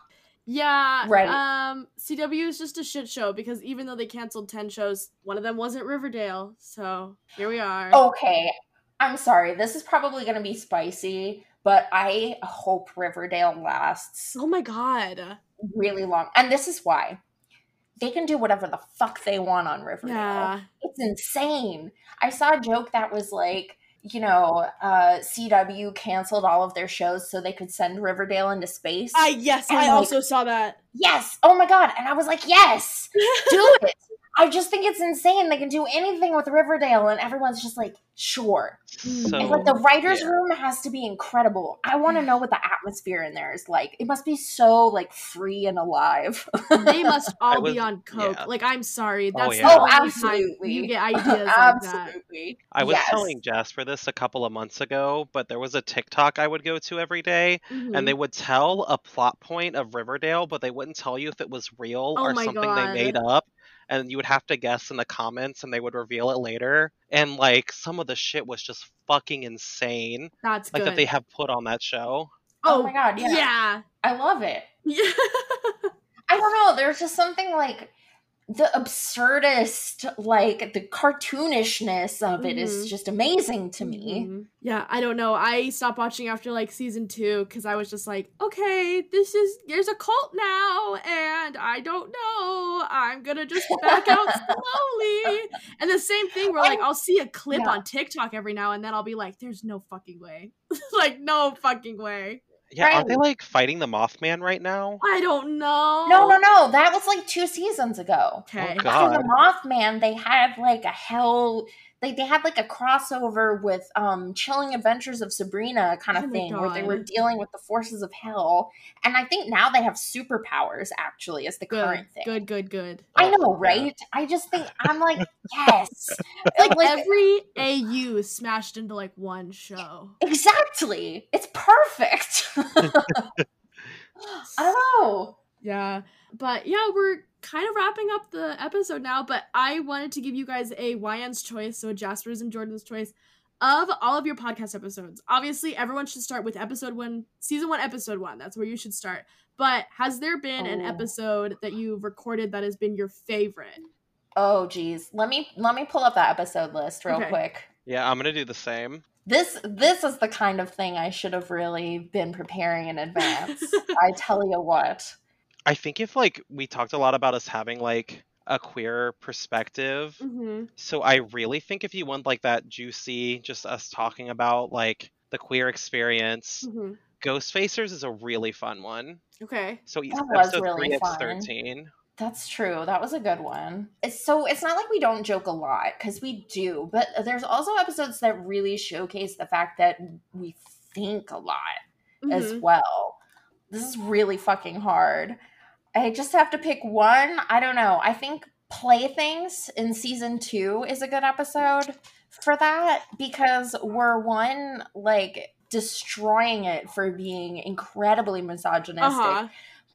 Yeah. Right. Um CW is just a shit show because even though they canceled 10 shows, one of them wasn't Riverdale. So, here we are. Okay, I'm sorry. This is probably gonna be spicy, but I hope Riverdale lasts Oh my god. really long. And this is why. They can do whatever the fuck they want on Riverdale. Yeah. It's insane. I saw a joke that was like, you know, uh, CW canceled all of their shows so they could send Riverdale into space. I yes, And, I like- also saw that. yes. Oh my god. And I was like, yes, do <laughs> it. I just think it's insane. They can do anything with Riverdale, and everyone's just like, sure. So And like the writers' yeah. room has to be incredible. I want to know what the atmosphere in there is like. It must be so like free and alive. they must <laughs> all was- be on coke. yeah. Like I'm sorry, Oh, that's yeah. the Oh, absolutely. you get <laughs> ideas like that. Absolutely. I was Yes. telling Jasper this a couple of months ago, but there was a TikTok I would go to every day, Mhm. and they would tell a plot point of Riverdale, but they wouldn't tell you if it was real Oh or something God. they made up. And you would have to guess in the comments, and they would reveal it later. And like some of the shit was just fucking insane, that's like good. that they have put on that show. Oh, oh, my god, yeah. yeah. I love it. Yeah. <laughs> I don't know. There's just something like the absurdist, like the cartoonishness of it is Mhm. just amazing to me. Mhm. Yeah, I don't know. I stopped watching after like season two because I was just like, okay, this is there's a cult now, and I don't know. I'm gonna just back out <laughs> slowly. And the same thing where like I'll see a clip Yeah. on TikTok every now and then. I'll be like, there's no fucking way. <laughs> like no fucking way. Yeah, aren't they like fighting the Mothman right now? I don't know. No, no, no. That was like two seasons ago. Okay. Oh, After the Mothman, they had like a hell. They, they had like a crossover with um Chilling Adventures of Sabrina kind Oh of my thing where they were dealing with the forces of hell. And I think now they have superpowers actually as the Good, current thing. good, good, good. I Oh, know, yeah. right? I just think I'm like, <laughs> yes. Like, Like, every AU smashed into like one show. exactly. It's perfect. <laughs> <laughs> I don't know. Yeah. But yeah, we're kind of wrapping up the episode now, but I wanted to give you guys a YN's choice, so Jasper's and Jordan's choice of all of your podcast episodes. Obviously, everyone should start with episode 1, season 1, episode 1. That's where you should start. But has there been an Oh. episode that you've recorded that has been your favorite? Oh geez. Let me let me pull up that episode list real Okay. quick. Yeah, I'm gonna do the same. This this is the kind of thing I should have really been preparing in advance. <laughs> I tell you what. I think if like we talked a lot about us having like a queer perspective, Mm-hmm. so I really think if you want like that juicy, just us talking about like the queer experience, mm-hmm. Ghost Facers is a really fun one. Okay. So That was episode really three, it's fun. thirteen. That's true. That was a good one. It's so it's not like we don't joke a lot because we do, but there's also episodes that really showcase the fact that we think a lot as Mhm. well. This is really fucking hard. I just have to pick one. I don't know. I think Playthings in season two is a good episode for that because we're one, like, destroying it for being incredibly misogynistic. Uh-huh.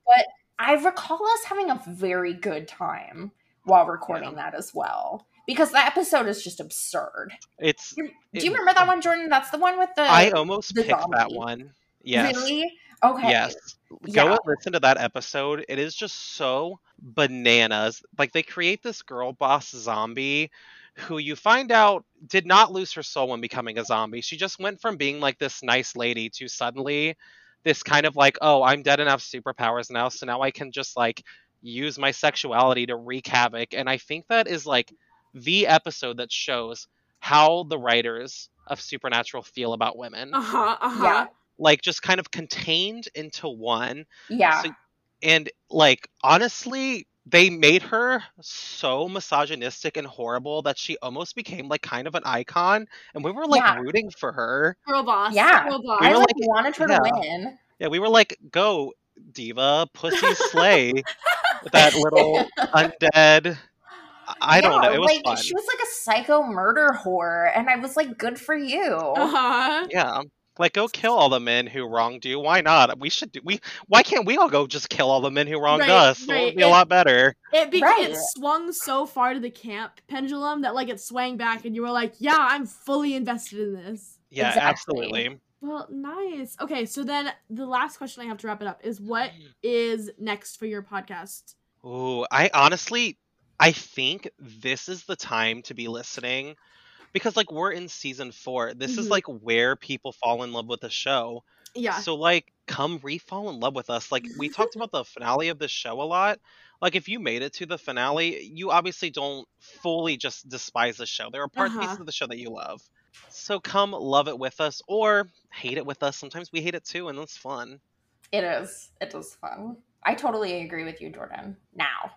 But I recall us having a very good time while recording Yeah. that as well. Because that episode is just absurd. It's. Do it- you remember that one, Jordan? That's the one with the I almost the picked that one. Yes. Really? Okay. Yes. Yeah. Go and listen to that episode. It is just so bananas. Like they create this girl boss zombie who you find out did not lose her soul when becoming a zombie. She just went from being like this nice lady to suddenly this kind of like, oh, I'm dead and have superpowers now, so now I can just like use my sexuality to wreak havoc. And I think that is like the episode that shows how the writers of Supernatural feel about women. Uh-huh. Uh-huh. Yeah. Like just kind of contained into one Yeah. So- and like honestly they made her so misogynistic and horrible that she almost became like kind of an icon and we were like Yeah. rooting for her Girl boss. Yeah. Girl boss. We I were like, like- <laughs> wanted her yeah. to win. yeah we were like go diva pussy <laughs> slay that little undead I- i don't know it was like fun she was like a psycho murder whore, and I was like, good for you. Uh-huh. yeah like go kill all the men who wronged you why not we should do we why can't we all go just kill all the men who wronged Right, us it right. would be a lot better It be- Right. it swung so far to the camp pendulum that like it swang back and you were like, yeah, I'm fully invested in this. yeah Exactly. absolutely Well, nice. Okay, so then the last question I have to wrap it up is what is next for your podcast? Ooh, I honestly, I think this is the time to be listening because, like, we're in season four. This is Mhm. like where people fall in love with the show. Yeah. So, like, come re fall in love with us. Like, we talked <laughs> about the finale of the show a lot. Like, if you made it to the finale, you obviously don't fully just despise the show. There are parts Uh-huh. pieces of the show that you love. So come love it with us or hate it with us. Sometimes we hate it too, and that's fun. It is. It is fun. I totally agree with you, Jordan. <laughs> Now.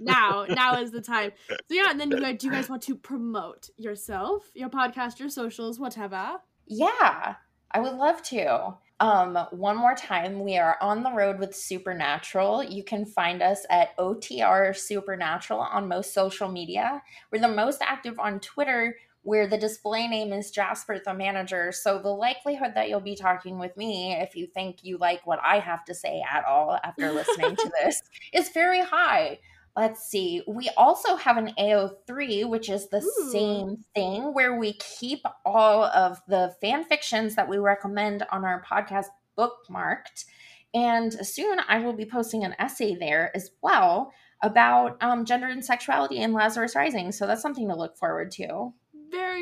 now, now is the time. So yeah, and then you guys, do you guys want to promote yourself, your podcast, your socials, whatever? Yeah, I would love to. Um, one more time, we are on the road with Supernatural. You can find us at OTR Supernatural on most social media. We're the most active on Twitter, where the display name is Jasper the Manager. So the likelihood that you'll be talking with me, if you think you like what I have to say at all after listening to <laughs> this, is very high. Let's see. We also have an AO3, which is the Ooh. same thing where we keep all of the fan fictions that we recommend on our podcast bookmarked. And soon I will be posting an essay there as well about um, gender and sexuality in Lazarus Rising. So that's something to look forward to.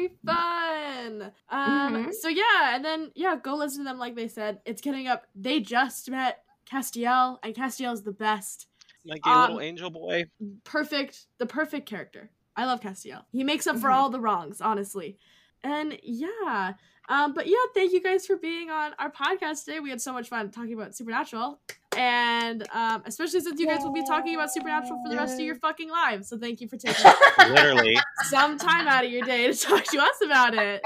Very fun. Um, Mhm. so yeah, and then yeah, go listen to them. Like they said, it's getting up. They just met Castiel, and Castiel's the best. My gay Um, little angel boy. perfect the perfect character i love castiel he makes up for Mhm. all the wrongs honestly and yeah um but yeah thank you guys for being on our podcast today we had so much fun talking about supernatural and um especially since you guys will be talking about supernatural for the rest of your fucking lives so thank you for taking <laughs> Literally. some time out of your day to talk to us about it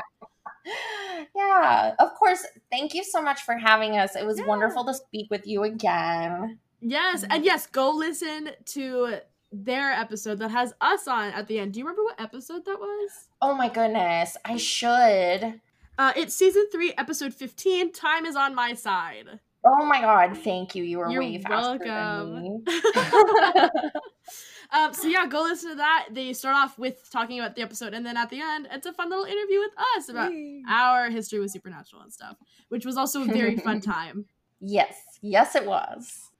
<laughs> yeah, of course. Thank you so much for having us. It was Yeah. wonderful to speak with you again. yes and yes go listen to their episode that has us on at the end do you remember what episode that was Oh my goodness, I should. Uh it's season three episode 15 time is on my side Oh my god, thank you. You were You're way faster welcome. than me. <laughs> <laughs> um, so yeah, go listen to that. They start off with talking about the episode, and then at the end, it's a fun little interview with us about our history with Supernatural and stuff, which was also a very fun <laughs> time. yes, yes, it was.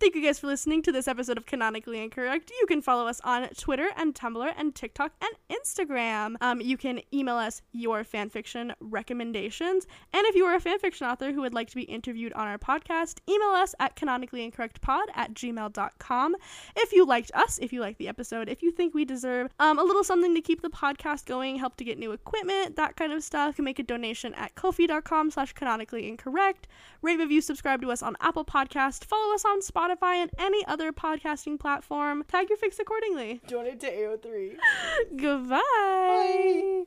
Thank you guys for listening to this episode of Canonically Incorrect. You can follow us on Twitter and Tumblr and TikTok and Instagram. Um, you can email us your fanfiction recommendations. And if you are a fanfiction author who would like to be interviewed on our podcast, email us at canonicallyincorrectpod at gmail.com. If you liked us, if you liked the episode, if you think we deserve um, a little something to keep the podcast going, help to get new equipment, that kind of stuff, you can make a donation at kofi.com slash canonically incorrect. Rate, review, subscribe to us on Apple Podcast, follow us on Spotify and any other podcasting platform. Tag your fics accordingly. Donate to AO3. <laughs> Goodbye.